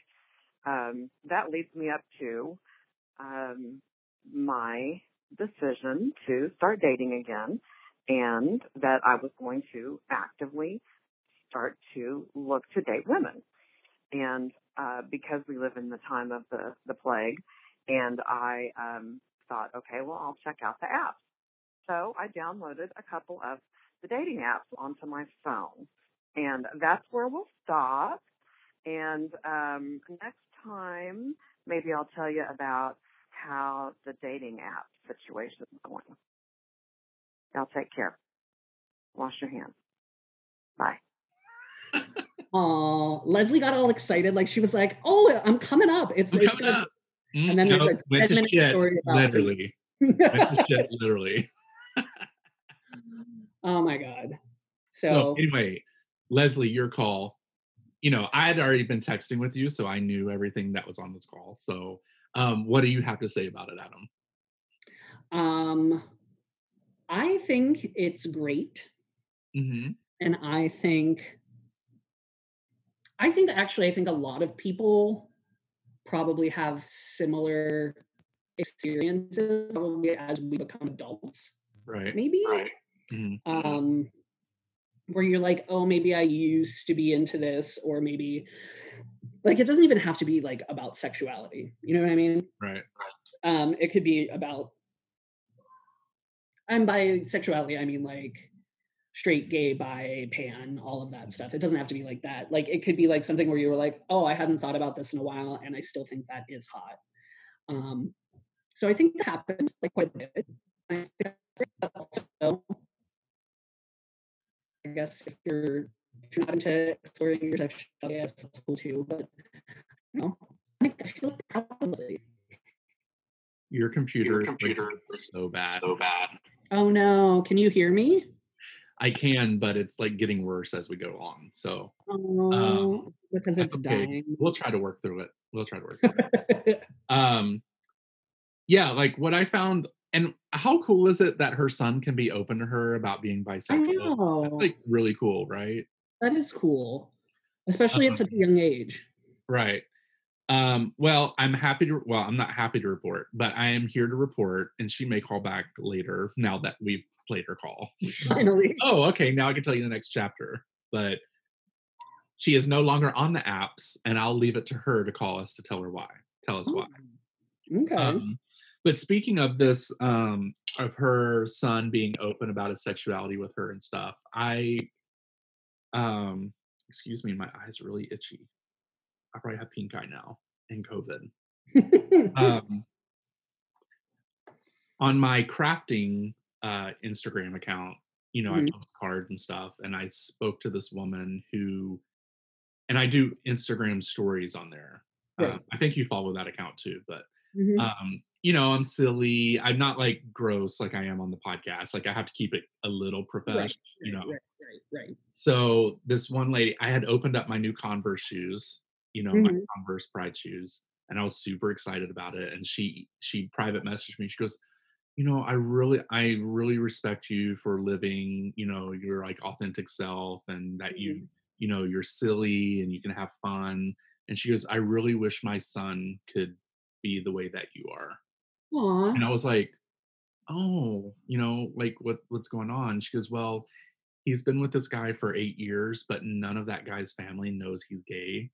[SPEAKER 9] um, that leads me up to um, my decision to start dating again and that I was going to actively start to look to date women. And uh, because we live in the time of the, the plague, and I um, thought, okay, well, I'll check out the apps. So I downloaded a couple of the dating apps onto my phone. And that's where we'll stop. And um, next time, maybe I'll tell you about how the dating app situation is going. Y'all take care. Wash your hands. Bye.
[SPEAKER 5] Oh, Leslie got all excited. Like she was like, "Oh, I'm coming up. It's,
[SPEAKER 6] I'm
[SPEAKER 5] it's
[SPEAKER 6] coming
[SPEAKER 5] gonna-
[SPEAKER 6] up. Mm,
[SPEAKER 5] And then
[SPEAKER 6] no,
[SPEAKER 5] there's a
[SPEAKER 6] went
[SPEAKER 5] 10
[SPEAKER 6] to
[SPEAKER 5] minute
[SPEAKER 6] shit,
[SPEAKER 5] story about
[SPEAKER 6] literally. went to shit, literally.
[SPEAKER 5] oh my god.
[SPEAKER 6] So,
[SPEAKER 5] So,
[SPEAKER 6] anyway, Leslie, your call. You know, I had already been texting with you, so I knew everything that was on this call. So, um, what do you have to say about it, Adam?
[SPEAKER 5] um, I think it's great,
[SPEAKER 6] Mm-hmm.
[SPEAKER 5] and I think, I think actually, I think a lot of people probably have similar experiences probably as we become adults.
[SPEAKER 6] Right.
[SPEAKER 5] Maybe.
[SPEAKER 6] Mhm.
[SPEAKER 5] um where you're like oh maybe i used to be into this or maybe like it doesn't even have to be like about sexuality you know what i mean
[SPEAKER 6] Right.
[SPEAKER 5] um it could be about and by sexuality i mean like straight gay bi pan all of that stuff it doesn't have to be like that like it could be like something where you were like oh i hadn't thought about this in a while and i still think that is hot um so i think that happens like quite a bit I also I guess if you're if you're not into exploring your sexuality, guess that's cool too. But you know, I I feel like probably.
[SPEAKER 6] Your computer, computer is so bad. So bad.
[SPEAKER 5] Oh no! Can you hear me?
[SPEAKER 6] I can, but it's like getting worse as we go along. So
[SPEAKER 5] Oh,
[SPEAKER 6] Um,
[SPEAKER 5] because it's
[SPEAKER 6] okay.
[SPEAKER 5] dying.
[SPEAKER 6] We'll try to work through it. We'll try to work through it. um yeah like what i found and how cool is it that her son can be open to her about being bisexual That's like really cool right
[SPEAKER 5] that is cool, especially at
[SPEAKER 6] Um,
[SPEAKER 5] such a young age.
[SPEAKER 6] right um well i'm happy to well i'm not happy to report but i am here to report and she may call back later now that we've played her call
[SPEAKER 5] Finally.
[SPEAKER 6] oh okay now i can tell you the next chapter but she is no longer on the apps and i'll leave it to her to call us to tell her why tell us why
[SPEAKER 5] Okay.
[SPEAKER 6] Um, but speaking of this, um, of her son being open about his sexuality with her and stuff, I, um, excuse me, my eyes are really itchy. I probably have pink eye now and COVID. um, on my crafting uh, Instagram account, you know,
[SPEAKER 5] Mhm.
[SPEAKER 6] I post cards and stuff, and I spoke to this woman who, and I do Instagram stories on there.
[SPEAKER 5] Right.
[SPEAKER 6] Uh, I think you follow that account too, but
[SPEAKER 5] Mhm.
[SPEAKER 6] um, you know, I'm silly. I'm not like gross like I am on the podcast. Like I have to keep it a little
[SPEAKER 5] right,
[SPEAKER 6] professional, you know.
[SPEAKER 5] right, right, right.
[SPEAKER 6] So this one lady, I had opened up my new Converse shoes, you know, my
[SPEAKER 5] Mhm.
[SPEAKER 6] Converse Pride shoes, and I was super excited about it. And she she private messaged me. She goes, you know, I really I really respect you for living, you know, your like authentic self, and that you you know you're silly and you can have fun. And she goes, I really wish my son could be the way that you are.
[SPEAKER 5] Aw.
[SPEAKER 6] And I was like, oh, you know, like what what's going on? She goes, well, he's been with this guy for eight years, but none of that guy's family knows he's gay.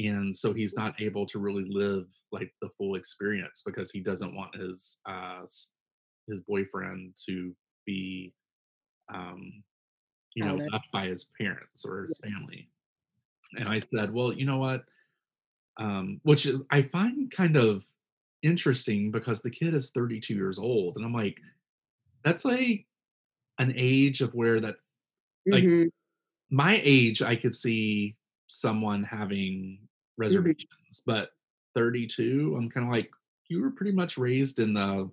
[SPEAKER 6] And so he's not able to really live like the full experience because he doesn't want his uh his boyfriend to be um you know left by his parents or his family. And I said, well, you know what? Um, which is I find kind of interesting because the kid is 32 years old and i'm like that's like an age of where that's like
[SPEAKER 5] Mhm.
[SPEAKER 6] my age i could see someone having reservations but 32 i'm kind of like you were pretty much raised in the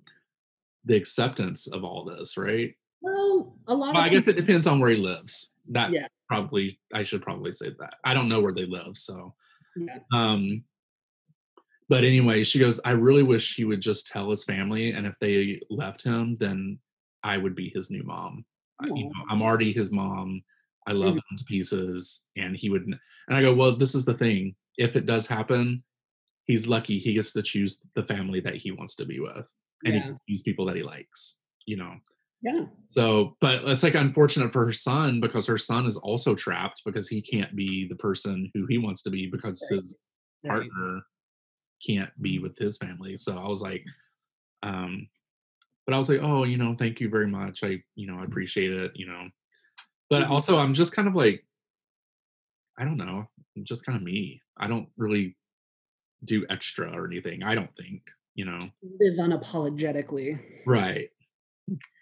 [SPEAKER 6] the acceptance of all this right?
[SPEAKER 5] Well, a lot
[SPEAKER 6] well,
[SPEAKER 5] of
[SPEAKER 6] i guess it depends on where he lives. That
[SPEAKER 5] Yeah.
[SPEAKER 6] probably i should probably say that. I don't know where they live so
[SPEAKER 5] Yeah.
[SPEAKER 6] um but anyway she goes i really wish he would just tell his family and if they left him then i would be his new mom. I- you know i'm already his mom i love
[SPEAKER 5] Mhm.
[SPEAKER 6] him to pieces and he would and i go well this is the thing if it does happen he's lucky he gets to choose the family that he wants to be with and he
[SPEAKER 5] Yeah.
[SPEAKER 6] can choose people that he likes you know
[SPEAKER 5] Yeah.
[SPEAKER 6] so, but it's like unfortunate for her son because her son is also trapped because he can't be the person who he wants to be because
[SPEAKER 5] Right.
[SPEAKER 6] his
[SPEAKER 5] Right.
[SPEAKER 6] partner can't be with his family. So I was like, um, but I was like, oh, you know, thank you very much. I, you know, I appreciate it, you know. But
[SPEAKER 5] Mhm.
[SPEAKER 6] also I'm just kind of like, I don't know, I'm just kind of me. I don't really do extra or anything. I don't think, you know.
[SPEAKER 5] Live unapologetically.
[SPEAKER 6] Right.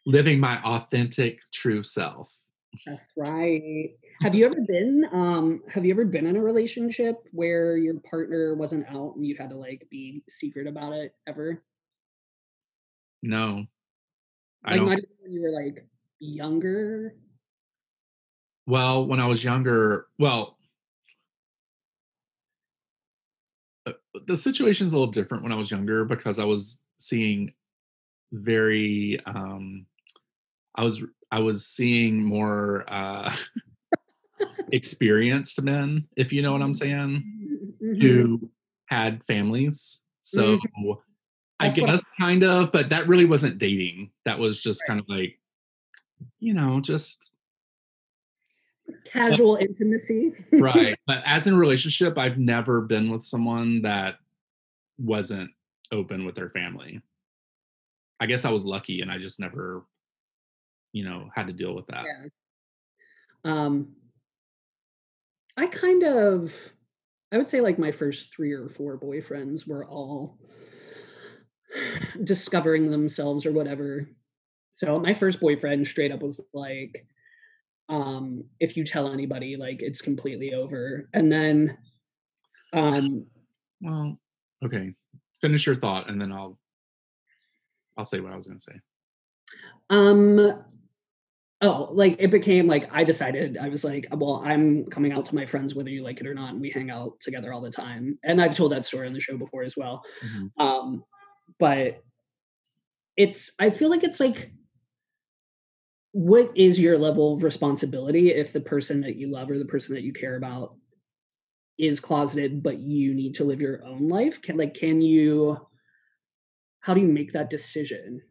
[SPEAKER 6] Living my authentic true self.
[SPEAKER 5] That's right. Have you ever been um have you ever been in a relationship where your partner wasn't out and you had to like be secret about it ever?
[SPEAKER 6] No. I
[SPEAKER 5] Like
[SPEAKER 6] don't
[SPEAKER 5] not even when you were like younger?
[SPEAKER 6] Well, when I was younger, well, uh, the situation's a little different when I was younger because I was seeing very um I was I was seeing more uh experienced men, if you know what I'm saying,
[SPEAKER 5] Mhm.
[SPEAKER 6] who had families. So I
[SPEAKER 5] That's I-
[SPEAKER 6] guess kind of, but that really wasn't dating. That was just kind of like, you know, just
[SPEAKER 5] Casual intimacy.
[SPEAKER 6] right but as in a relationship i've never been with someone that wasn't open with their family i guess i was lucky and i just never you know had to deal with that
[SPEAKER 5] Yeah. Um I kind of I would say like my first 3 or 4 boyfriends were all discovering themselves or whatever. So my first boyfriend straight up was like um if you tell anybody like it's completely over. And then um
[SPEAKER 6] well okay finish your thought and then i'll i'll say what i was going to say
[SPEAKER 5] Um. Oh, like it became like I decided I was like, well, I'm coming out to my friends whether you like it or not, and we hang out together all the time. And I've told that story on the show before as well.
[SPEAKER 6] Mhm.
[SPEAKER 5] Um, but it's I feel like it's like what is your level of responsibility if the person that you love or the person that you care about is closeted but you need to live your own life? Can like can you how do you make that decision?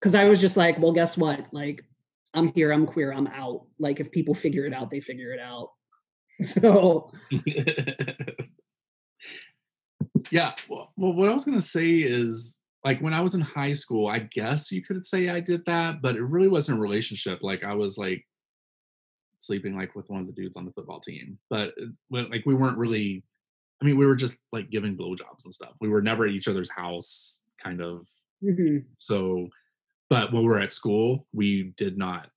[SPEAKER 5] Because i was just like well guess what? Like i'm here i'm queer i'm out. Like if people figure it out they figure it out. So
[SPEAKER 6] yeah well, well what i was going to say is like when i was in high school i guess you could say i did that but it really wasn't a relationship like i was like sleeping like with one of the dudes on the football team but like we weren't really i mean we were just like giving blowjobs and stuff. We were never at each other's house kind of.
[SPEAKER 5] Mhm,
[SPEAKER 6] so but when we were at school we did not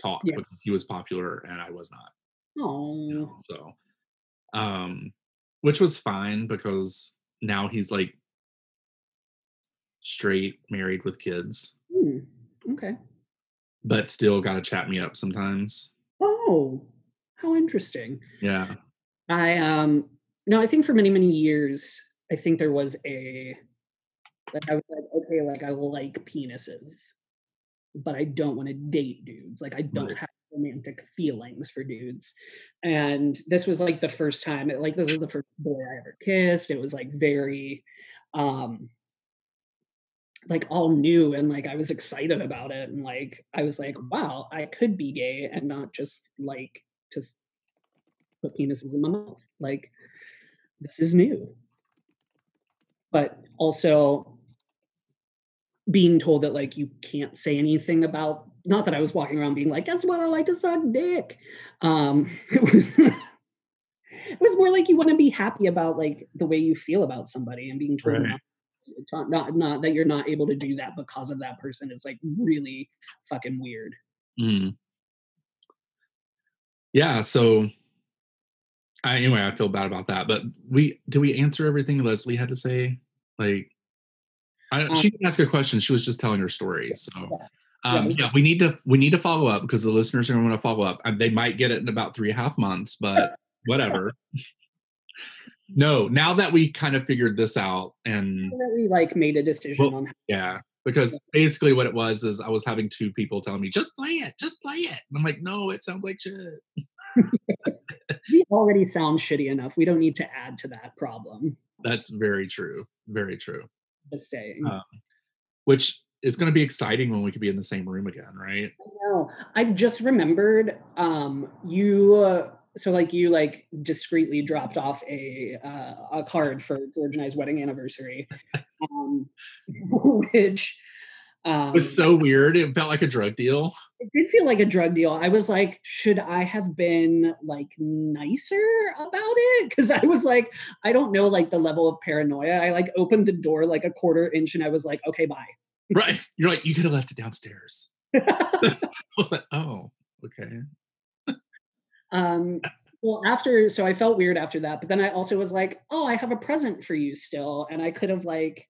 [SPEAKER 6] talk
[SPEAKER 5] Yeah.
[SPEAKER 6] because he was popular and i was not
[SPEAKER 5] oh
[SPEAKER 6] so um which was fine because now he's like straight married with kids
[SPEAKER 5] hmm, okay
[SPEAKER 6] but still got to chat me up sometimes
[SPEAKER 5] oh how interesting
[SPEAKER 6] yeah
[SPEAKER 5] I um no, I think for many, many years, I think there was a like I was like, okay, like I like penises, but I don't want to date dudes. Like I don't
[SPEAKER 6] Right.
[SPEAKER 5] have romantic feelings for dudes. And this was like the first time, like this was the first boy I ever kissed. It was like very um like all new and like I was excited about it. And like I was like, wow, I could be gay and not just like to put penises in my mouth. Like this is new. But also being told that like you can't say anything about not that I was walking around being like, guess what? I like to suck dick. Um it was it was more like you want to be happy about like the way you feel about somebody and being told
[SPEAKER 6] Right.
[SPEAKER 5] not not not that you're not able to do that because of that person is like really fucking weird.
[SPEAKER 6] Mm. Yeah, so I, anyway, I feel bad about that. But we did we answer everything Leslie had to say? Like, I don't,
[SPEAKER 5] Um,
[SPEAKER 6] she didn't ask a question. She was just telling her story. So,
[SPEAKER 5] Yeah,
[SPEAKER 6] um,
[SPEAKER 5] we-
[SPEAKER 6] yeah, we need to we need to follow up because the listeners are going to want to follow up, and they might get it in about three and a half months. But whatever. No, now that we kind of figured this out, and
[SPEAKER 5] that we like made a decision
[SPEAKER 6] Well,
[SPEAKER 5] on
[SPEAKER 6] yeah, because basically what it was is I was having two people telling me just play it, just play it. And I'm like, no, it sounds like shit.
[SPEAKER 5] we already sound shitty enough. We don't need to add to that problem.
[SPEAKER 6] That's very true. Very true.
[SPEAKER 5] Just saying.
[SPEAKER 6] Um, which is going to be exciting when we could be in the same room again, right?
[SPEAKER 5] No, I just remembered um you uh, so like you like discreetly dropped off a uh, a card for George and I's wedding anniversary. Um which um
[SPEAKER 6] was so weird. It felt like a drug deal.
[SPEAKER 5] it did feel like a drug deal. I was like, should I have been like nicer about it? Because I was like, I don't know, like the level of paranoia. I like opened the door like a quarter inch and I was like, okay, bye.
[SPEAKER 6] Right. You're like, you could have left it downstairs. I was like, oh, okay.
[SPEAKER 5] Um well after so i felt weird after that but then i also was like oh i have a present for you still and i could have like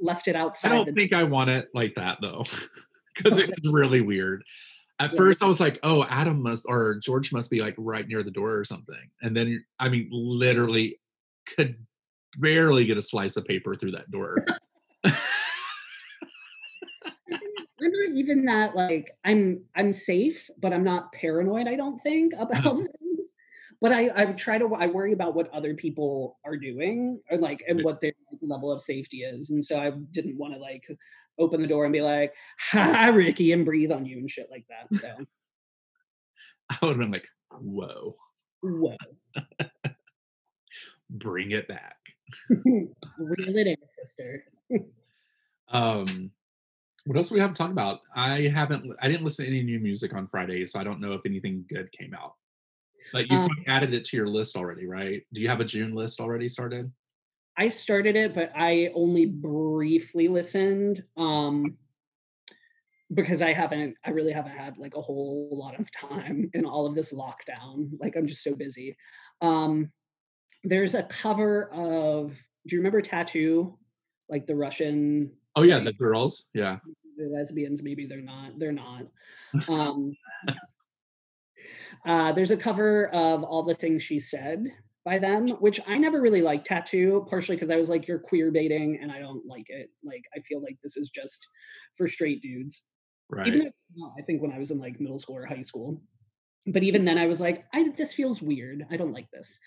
[SPEAKER 5] left it outside.
[SPEAKER 6] I don't
[SPEAKER 5] the-
[SPEAKER 6] think I want it like that though. Because it was really weird. At
[SPEAKER 5] Yeah.
[SPEAKER 6] first I was like, oh, Adam must or George must be like right near the door or something. And then I mean literally could barely get a slice of paper through that door.
[SPEAKER 5] i'm not even that like i'm i'm safe but i'm not paranoid i don't think about things. But i i try to i worry about what other people are doing or like and what their level of safety is. And so i didn't want to like open the door and be like hi ricky and breathe on you and shit like that so.
[SPEAKER 6] I would have been like, whoa,
[SPEAKER 5] whoa.
[SPEAKER 6] Bring it back.
[SPEAKER 5] reel it in sister.
[SPEAKER 6] Um, what else do we have to talk about? I haven't, I didn't listen to any new music on Friday, so I don't know if anything good came out. But you
[SPEAKER 5] Um,
[SPEAKER 6] added it to your list already, right? Do you have a June list already started?
[SPEAKER 5] I started it, but I only briefly listened um, because I haven't, I really haven't had like a whole lot of time in all of this lockdown. Like I'm just so busy. Um, there's a cover of, do you remember t.A.T.u.? Like the Russian,
[SPEAKER 6] Oh yeah, the girls. Yeah.
[SPEAKER 5] the lesbians, maybe they're not, they're not. Um, uh, there's a cover of All the Things She Said by them, which I never really liked t.A.T.u., partially because I was like, you're queer baiting, and I don't like it. Like, I feel like this is just for straight dudes.
[SPEAKER 6] Right.
[SPEAKER 5] Even though, no, I think when I was in like middle school or high school, but even then I was like, I this feels weird. I don't like this.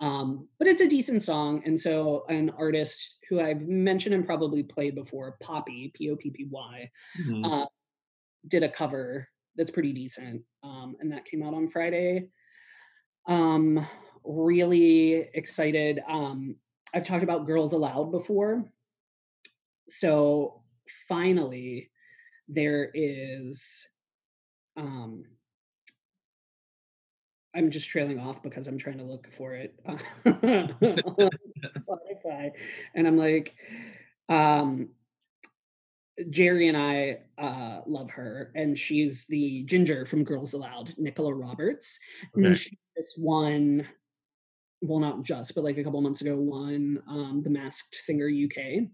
[SPEAKER 5] Um, but it's a decent song, and so an artist who I've mentioned and probably played before, Poppy, P O P P Y,
[SPEAKER 6] Mhm.
[SPEAKER 5] uh, did a cover that's pretty decent, um, and that came out on Friday. Um, really excited. Um, I've talked about Girls Aloud before, so finally there is. Um, I'm just trailing off because I'm trying to look for it on Spotify, and I'm like, um, Jerry and I uh, love her, and she's the ginger from Girls Aloud, Nicola Roberts.
[SPEAKER 6] Okay.
[SPEAKER 5] And she just won, well, not just, but like a couple months ago, won um, the Masked Singer UK,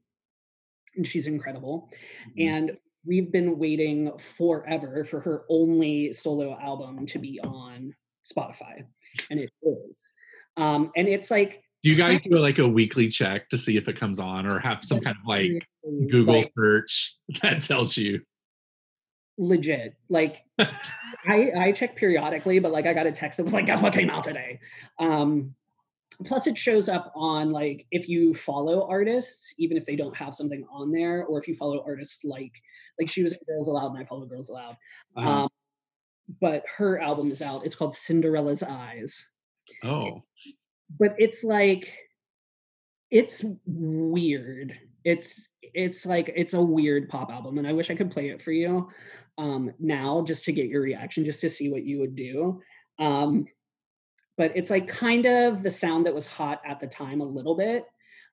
[SPEAKER 5] and she's incredible.
[SPEAKER 6] Mhm.
[SPEAKER 5] And we've been waiting forever for her only solo album to be on Spotify, and it is. Um, and it's like
[SPEAKER 6] Do you guys do like a weekly check to see if it comes on or have some kind of like Google
[SPEAKER 5] like,
[SPEAKER 6] search that tells you?
[SPEAKER 5] legit. Like I I check periodically, but like I got a text that was like, guess what came out today? Um plus it shows up on like if you follow artists, even if they don't have something on there, or if you follow artists like like she was in Girls Aloud and I follow Girls Aloud.
[SPEAKER 6] Uh,
[SPEAKER 5] Um but her album is out. It's called Cinderella's Eyes.
[SPEAKER 6] oh,
[SPEAKER 5] but it's like it's weird it's it's like it's a weird pop album and i wish i could play it for you um now just to get your reaction just to see what you would do um but it's like kind of the sound that was hot at the time a little bit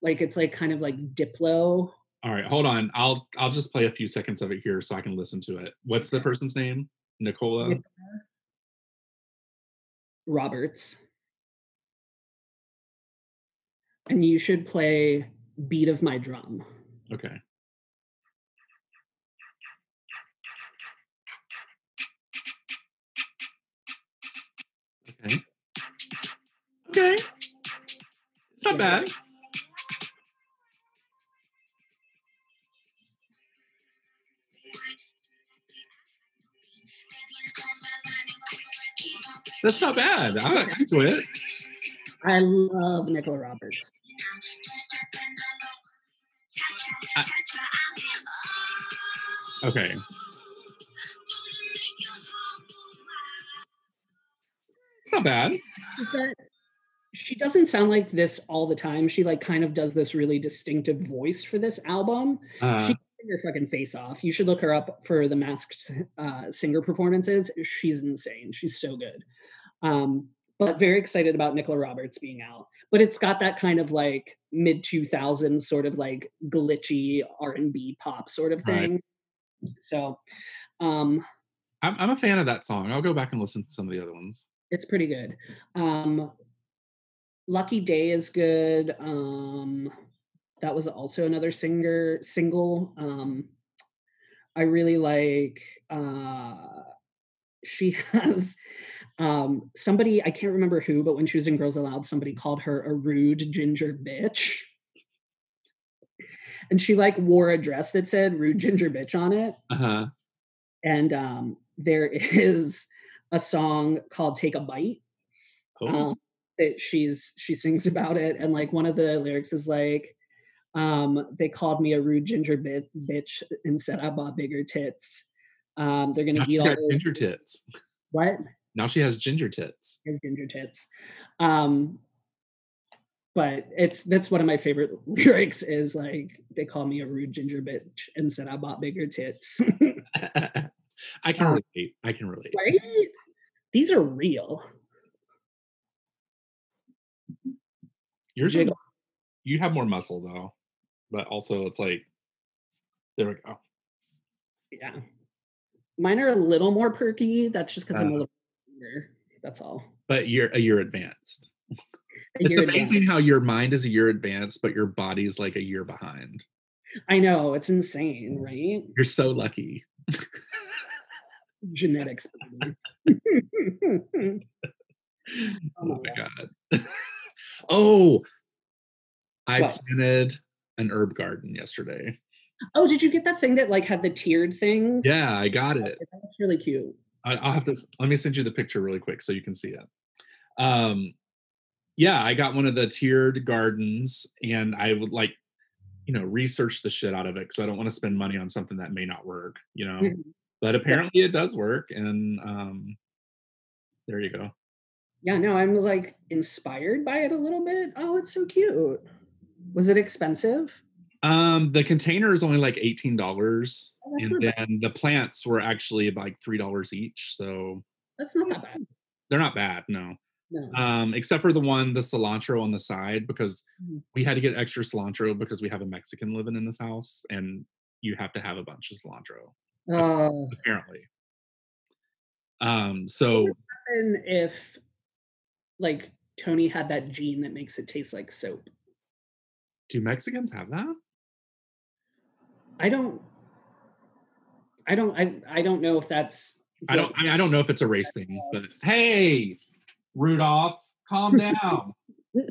[SPEAKER 5] Like it's like kind of like Diplo.
[SPEAKER 6] All right, hold on. I'll I'll just play a few seconds of it here so I can listen to it. What's the person's name? Nicola.
[SPEAKER 5] Roberts. And you should play Beat of My Drum.
[SPEAKER 6] Okay. Okay. Okay. It's not bad. That's not bad. I I enjoy it.
[SPEAKER 5] I love Nicola Roberts.
[SPEAKER 6] Okay. It's not bad.
[SPEAKER 5] that she doesn't sound like this all the time. She like kind of does this really distinctive voice for this album.
[SPEAKER 6] Uh,
[SPEAKER 5] she her fucking face off. You should look her up for the masked uh, singer performances. She's insane. She's so good. Um, but very excited about Nicola Roberts being out. But it's got that kind of like mid 2000s sort of like glitchy R&B pop sort of
[SPEAKER 6] Right.
[SPEAKER 5] thing. So um
[SPEAKER 6] I'm, I'm a fan of that song. I'll go back and listen to some of the other ones.
[SPEAKER 5] it's pretty good. Um Lucky Day is good. Um that was also another singer single. Um I really like uh she has um somebody I can't remember who, but when she was in Girls Aloud, somebody called her a rude ginger bitch. And she like wore a dress that said rude ginger bitch on it
[SPEAKER 6] Uh huh.
[SPEAKER 5] and um, there is a song called "Take a Bite."
[SPEAKER 6] Oh,
[SPEAKER 5] Um, that she's she sings about it, and like one of the lyrics is like, um, "They called me a rude ginger bit, bitch and said I bought bigger tits." Um, they're gonna
[SPEAKER 6] now
[SPEAKER 5] eat all
[SPEAKER 6] ginger tits.
[SPEAKER 5] what
[SPEAKER 6] Now she has ginger tits.
[SPEAKER 5] is ginger tits. Um, but it's that's one of my favorite lyrics is like they call me a rude ginger bitch and said I bought bigger tits.
[SPEAKER 6] I can
[SPEAKER 5] Um,
[SPEAKER 6] relate. I can relate.
[SPEAKER 5] right? These are real.
[SPEAKER 6] Yours are, you have more muscle though, but also it's like there we go.
[SPEAKER 5] Yeah. Mine are a little more perky. That's just because I'm a
[SPEAKER 6] Uh.
[SPEAKER 5] little younger. That's all.
[SPEAKER 6] But you're a year advanced.
[SPEAKER 5] A
[SPEAKER 6] It's
[SPEAKER 5] year advanced.
[SPEAKER 6] amazing how your mind is a year advanced, but your body's like a year behind.
[SPEAKER 5] I know. It's insane, right?
[SPEAKER 6] You're so lucky.
[SPEAKER 5] Genetics. Oh baby.
[SPEAKER 6] Oh my god. oh, I
[SPEAKER 5] What?
[SPEAKER 6] planted an herb garden yesterday.
[SPEAKER 5] oh, did you get that thing that like had the tiered things?
[SPEAKER 6] Yeah, I got it.
[SPEAKER 5] That's really cute.
[SPEAKER 6] I- I'll have to let me send you the picture really quick so you can see it. Um, yeah, I got one of the tiered gardens, and I would like, you know, research the shit out of it because I don't want to spend money on something that may not work, you know.
[SPEAKER 5] Mhm.
[SPEAKER 6] But apparently, it does work, and um, there you go.
[SPEAKER 5] Yeah, no, I'm like inspired by it a little bit. Oh, it's so cute. Was it expensive?
[SPEAKER 6] Um, the container is only like eighteen dollars,
[SPEAKER 5] Oh,
[SPEAKER 6] and
[SPEAKER 5] not bad.
[SPEAKER 6] then the plants were actually like three dollars each, so
[SPEAKER 5] That's not that bad.
[SPEAKER 6] they're not bad. No.
[SPEAKER 5] No.
[SPEAKER 6] um, except for the one, the cilantro on the side, because
[SPEAKER 5] Mhm.
[SPEAKER 6] we had to get extra cilantro because we have a Mexican living in this house, and you have to have a bunch of cilantro
[SPEAKER 5] Oh,
[SPEAKER 6] apparently. Um, so
[SPEAKER 5] if like Tony had that gene that makes it taste like soap.
[SPEAKER 6] do Mexicans have that?
[SPEAKER 5] I don't I don't I, I don't know if that's
[SPEAKER 6] I don't. I, mean, I don't know if it's a race thing, but hey, Rudolph, calm down.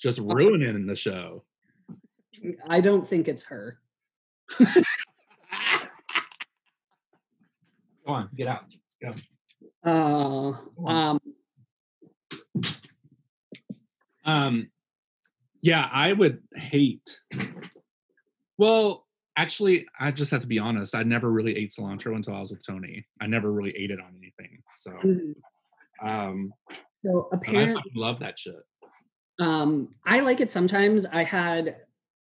[SPEAKER 6] Just ruining the show.
[SPEAKER 5] I don't think it's her.
[SPEAKER 6] Go on, get out. Go.
[SPEAKER 5] Uh um
[SPEAKER 6] Um, yeah, I would hate. Well, actually, I just have to be honest. I never really ate cilantro until I was with Tony. I never really ate it on anything. So,
[SPEAKER 5] mm,
[SPEAKER 6] um,
[SPEAKER 5] so
[SPEAKER 6] but I
[SPEAKER 5] apparently
[SPEAKER 6] love that shit.
[SPEAKER 5] um I like it sometimes. I had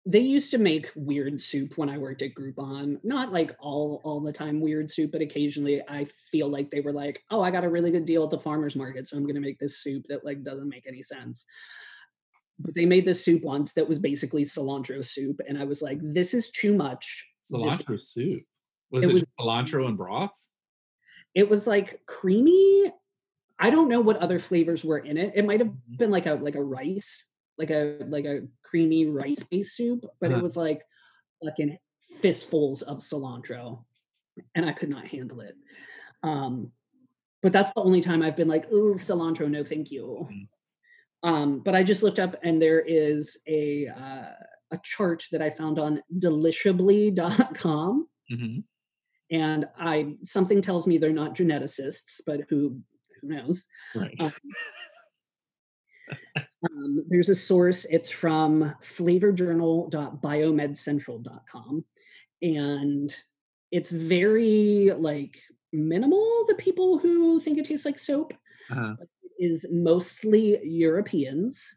[SPEAKER 5] they used to make weird soup when I worked at Groupon. Not like all all the time weird soup, but occasionally I feel like they were like, "Oh, I got a really good deal at the farmers market, so I'm going to make this soup that like doesn't make any sense." But they made this soup once that was basically cilantro soup, and I was like, "This is too much." This-
[SPEAKER 6] Cilantro soup. Was
[SPEAKER 5] It
[SPEAKER 6] it,
[SPEAKER 5] was-
[SPEAKER 6] just cilantro and broth?
[SPEAKER 5] it was like creamy. I don't know what other flavors were in it. It might have been like a like a rice, like a like a creamy rice based soup, but
[SPEAKER 6] Uh-huh.
[SPEAKER 5] it was like fucking fistfuls of cilantro, and I could not handle it. Um, but that's the only time I've been like, "Ooh, cilantro, no, thank you."
[SPEAKER 6] Mm.
[SPEAKER 5] Um, but I just looked up, and there is a uh, a chart that I found on delishably.com
[SPEAKER 6] hmm
[SPEAKER 5] and I something tells me they're not geneticists, but who who knows?
[SPEAKER 6] Right.
[SPEAKER 5] Um, um, there's a source. It's from flavorjournal.biomedcentral.com, and it's very like minimal. The people who think it tastes like soap
[SPEAKER 6] Uh-huh.
[SPEAKER 5] Is mostly Europeans,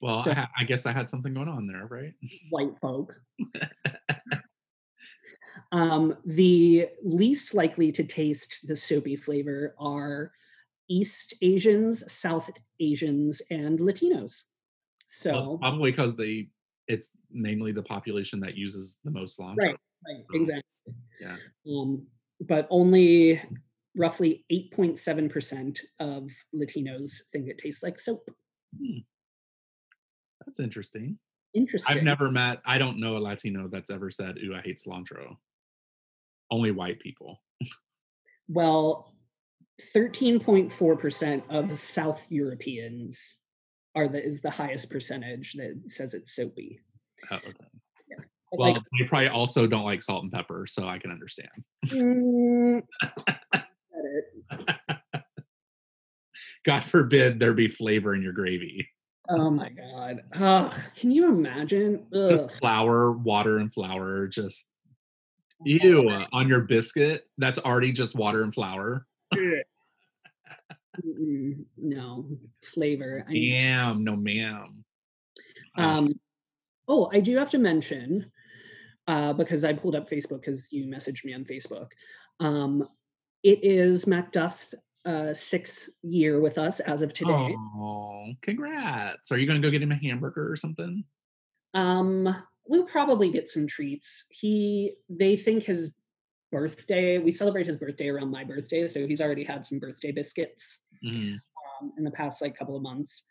[SPEAKER 6] Well,
[SPEAKER 5] So-
[SPEAKER 6] I, I guess I had something going on there, right?
[SPEAKER 5] white folk. um, the least likely to taste the soapy flavor are East Asians, South Asians, and Latinos. So,
[SPEAKER 6] Well, probably because they it's mainly the population that uses the most cilantro.
[SPEAKER 5] right, right,
[SPEAKER 6] So,
[SPEAKER 5] exactly.
[SPEAKER 6] Yeah.
[SPEAKER 5] Um, but only roughly 8.7% of Latinos think it tastes like soap.
[SPEAKER 6] That's interesting.
[SPEAKER 5] Interesting.
[SPEAKER 6] I've never met I don't know a Latino that's ever said, Ooh, I hate cilantro. Only white people.
[SPEAKER 5] Well, 13.4% of South Europeans are the is the highest percentage that says it's soapy.
[SPEAKER 6] Oh, okay.
[SPEAKER 5] But
[SPEAKER 6] Well,
[SPEAKER 5] like,
[SPEAKER 6] they probably also don't like salt and pepper, so I can understand.
[SPEAKER 5] mm.
[SPEAKER 6] God forbid there be flavor in your gravy.
[SPEAKER 5] Oh my god. Ugh, can you imagine? Ugh.
[SPEAKER 6] Just flour, water, and flour. Just ew on your biscuit. That's already just water and flour.
[SPEAKER 5] No flavor. I
[SPEAKER 6] Damn, no ma'am. Uh,
[SPEAKER 5] Um, oh, I do have to mention uh, because I pulled up Facebook because you messaged me on Facebook. Um, it is Macduff's uh, sixth year with us as of today.
[SPEAKER 6] Oh, congrats. Are you going to go get him a hamburger or something?
[SPEAKER 5] Um, we'll probably get some treats. He, they think his birthday. We celebrate his birthday around my birthday, so he's already had some birthday biscuits
[SPEAKER 6] Mhm.
[SPEAKER 5] um, in the past like couple of months.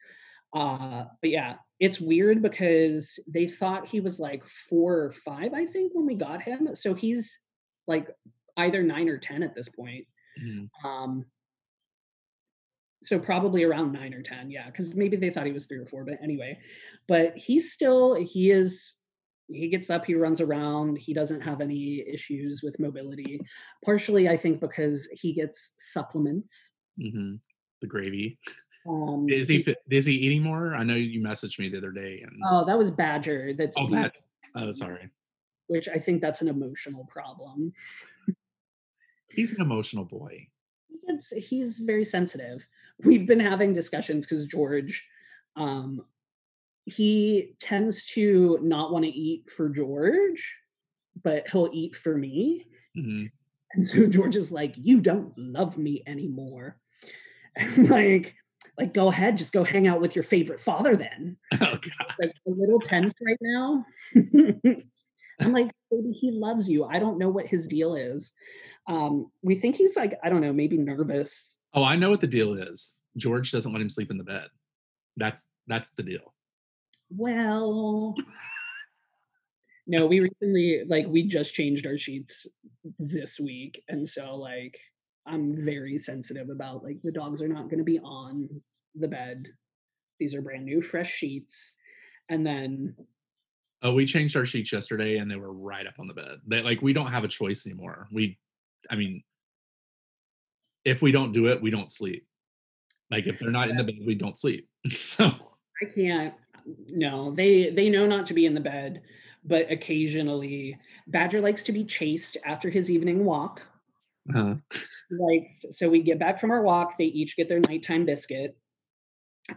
[SPEAKER 5] Uh, but yeah, it's weird because they thought he was like four or five, I think, when we got him. So he's like either nine or ten at this point.
[SPEAKER 6] Mhm.
[SPEAKER 5] Um, so probably around nine or ten, yeah, because maybe they thought he was three or four, but anyway. But he's still he is he gets up, he runs around, he doesn't have any issues with mobility. Partially, I think, because he gets supplements.
[SPEAKER 6] Mhm. The gravy.
[SPEAKER 5] Um,
[SPEAKER 6] Is he fi- is he eating more? I know you messaged me the other day and
[SPEAKER 5] Oh, that was Badger. That's
[SPEAKER 6] oh,
[SPEAKER 5] eating,
[SPEAKER 6] bad. Oh, sorry.
[SPEAKER 5] which I think that's an emotional problem.
[SPEAKER 6] He's an emotional boy.
[SPEAKER 5] It's, he's very sensitive. We've been having discussions because George, um, he tends to not want to eat for George, but he'll eat for me.
[SPEAKER 6] Mhm.
[SPEAKER 5] And so George is like, "You don't love me anymore." And like, like go ahead, just go hang out with your favorite father then.
[SPEAKER 6] Oh God.
[SPEAKER 5] like a little tense right now. I'm like, maybe he loves you. I don't know what his deal is. Um, we think he's like, I don't know, maybe nervous.
[SPEAKER 6] Oh, I know what the deal is. George doesn't let him sleep in the bed. That's that's the deal.
[SPEAKER 5] Well, no, we recently like we just changed our sheets this week, and so like I'm very sensitive about like the dogs are not going to be on the bed. These are brand new, fresh sheets, and then
[SPEAKER 6] Oh, we changed our sheets yesterday and they were right up on the bed. They like we don't have a choice anymore. We I mean if we don't do it, we don't sleep. Like if they're not in the bed, we don't sleep. So
[SPEAKER 5] I can't. No, they they know not to be in the bed, but occasionally Badger likes to be chased after his evening walk.
[SPEAKER 6] uh,
[SPEAKER 5] Like so, we get back from our walk. They each get their nighttime biscuit,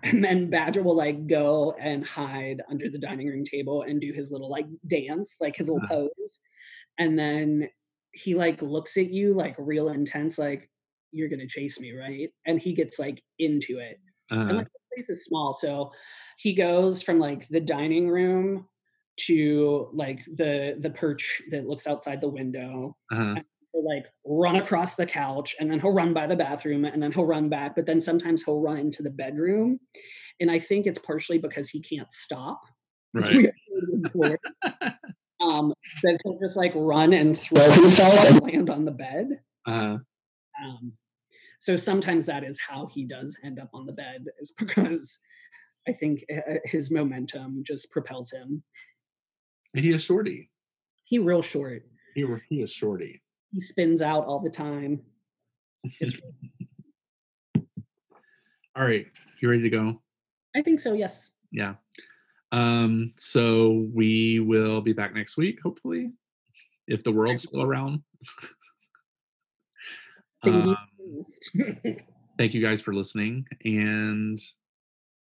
[SPEAKER 5] and then Badger will like go and hide under the dining room table and do his little like dance, like his little
[SPEAKER 6] Uh-huh.
[SPEAKER 5] pose. And then he like looks at you like real intense, like you're gonna chase me, right? And he gets like into it. And
[SPEAKER 6] Uh-huh.
[SPEAKER 5] like the place is small, so he goes from like the dining room to like the the perch that looks outside the window
[SPEAKER 6] Uh-huh.
[SPEAKER 5] Like run across the couch and then he'll run by the bathroom and then he'll run back but then sometimes he'll run into the bedroom and i think it's partially because he can't stop
[SPEAKER 6] Right.
[SPEAKER 5] um that he'll just like run and throw himself and land on the bed
[SPEAKER 6] Uh-huh.
[SPEAKER 5] um so sometimes that is how he does end up on the bed is because i think uh, his momentum just propels him
[SPEAKER 6] And he is shorty.
[SPEAKER 5] he real short
[SPEAKER 6] He, he is shorty.
[SPEAKER 5] He spins out all the time
[SPEAKER 6] All right. You ready to go?
[SPEAKER 5] i think so yes
[SPEAKER 6] Yeah. Um, so we will be back next week, hopefully, if the world's still around. Um, thank you guys for listening. And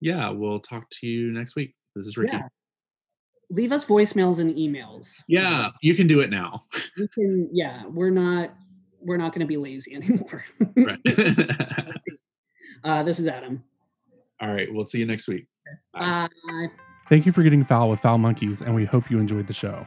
[SPEAKER 6] yeah, we'll talk to you next week. This is Ricky.
[SPEAKER 5] Yeah. Leave us voicemails and emails.
[SPEAKER 6] Yeah, you can do it now.
[SPEAKER 5] We can, yeah, we're not we're not going to be lazy anymore.
[SPEAKER 6] right.
[SPEAKER 5] uh, this is Adam.
[SPEAKER 6] All right. We'll see you next week. Bye.
[SPEAKER 5] Bye.
[SPEAKER 1] Thank you for getting foul with Foul Monkeys, and we hope you enjoyed the show.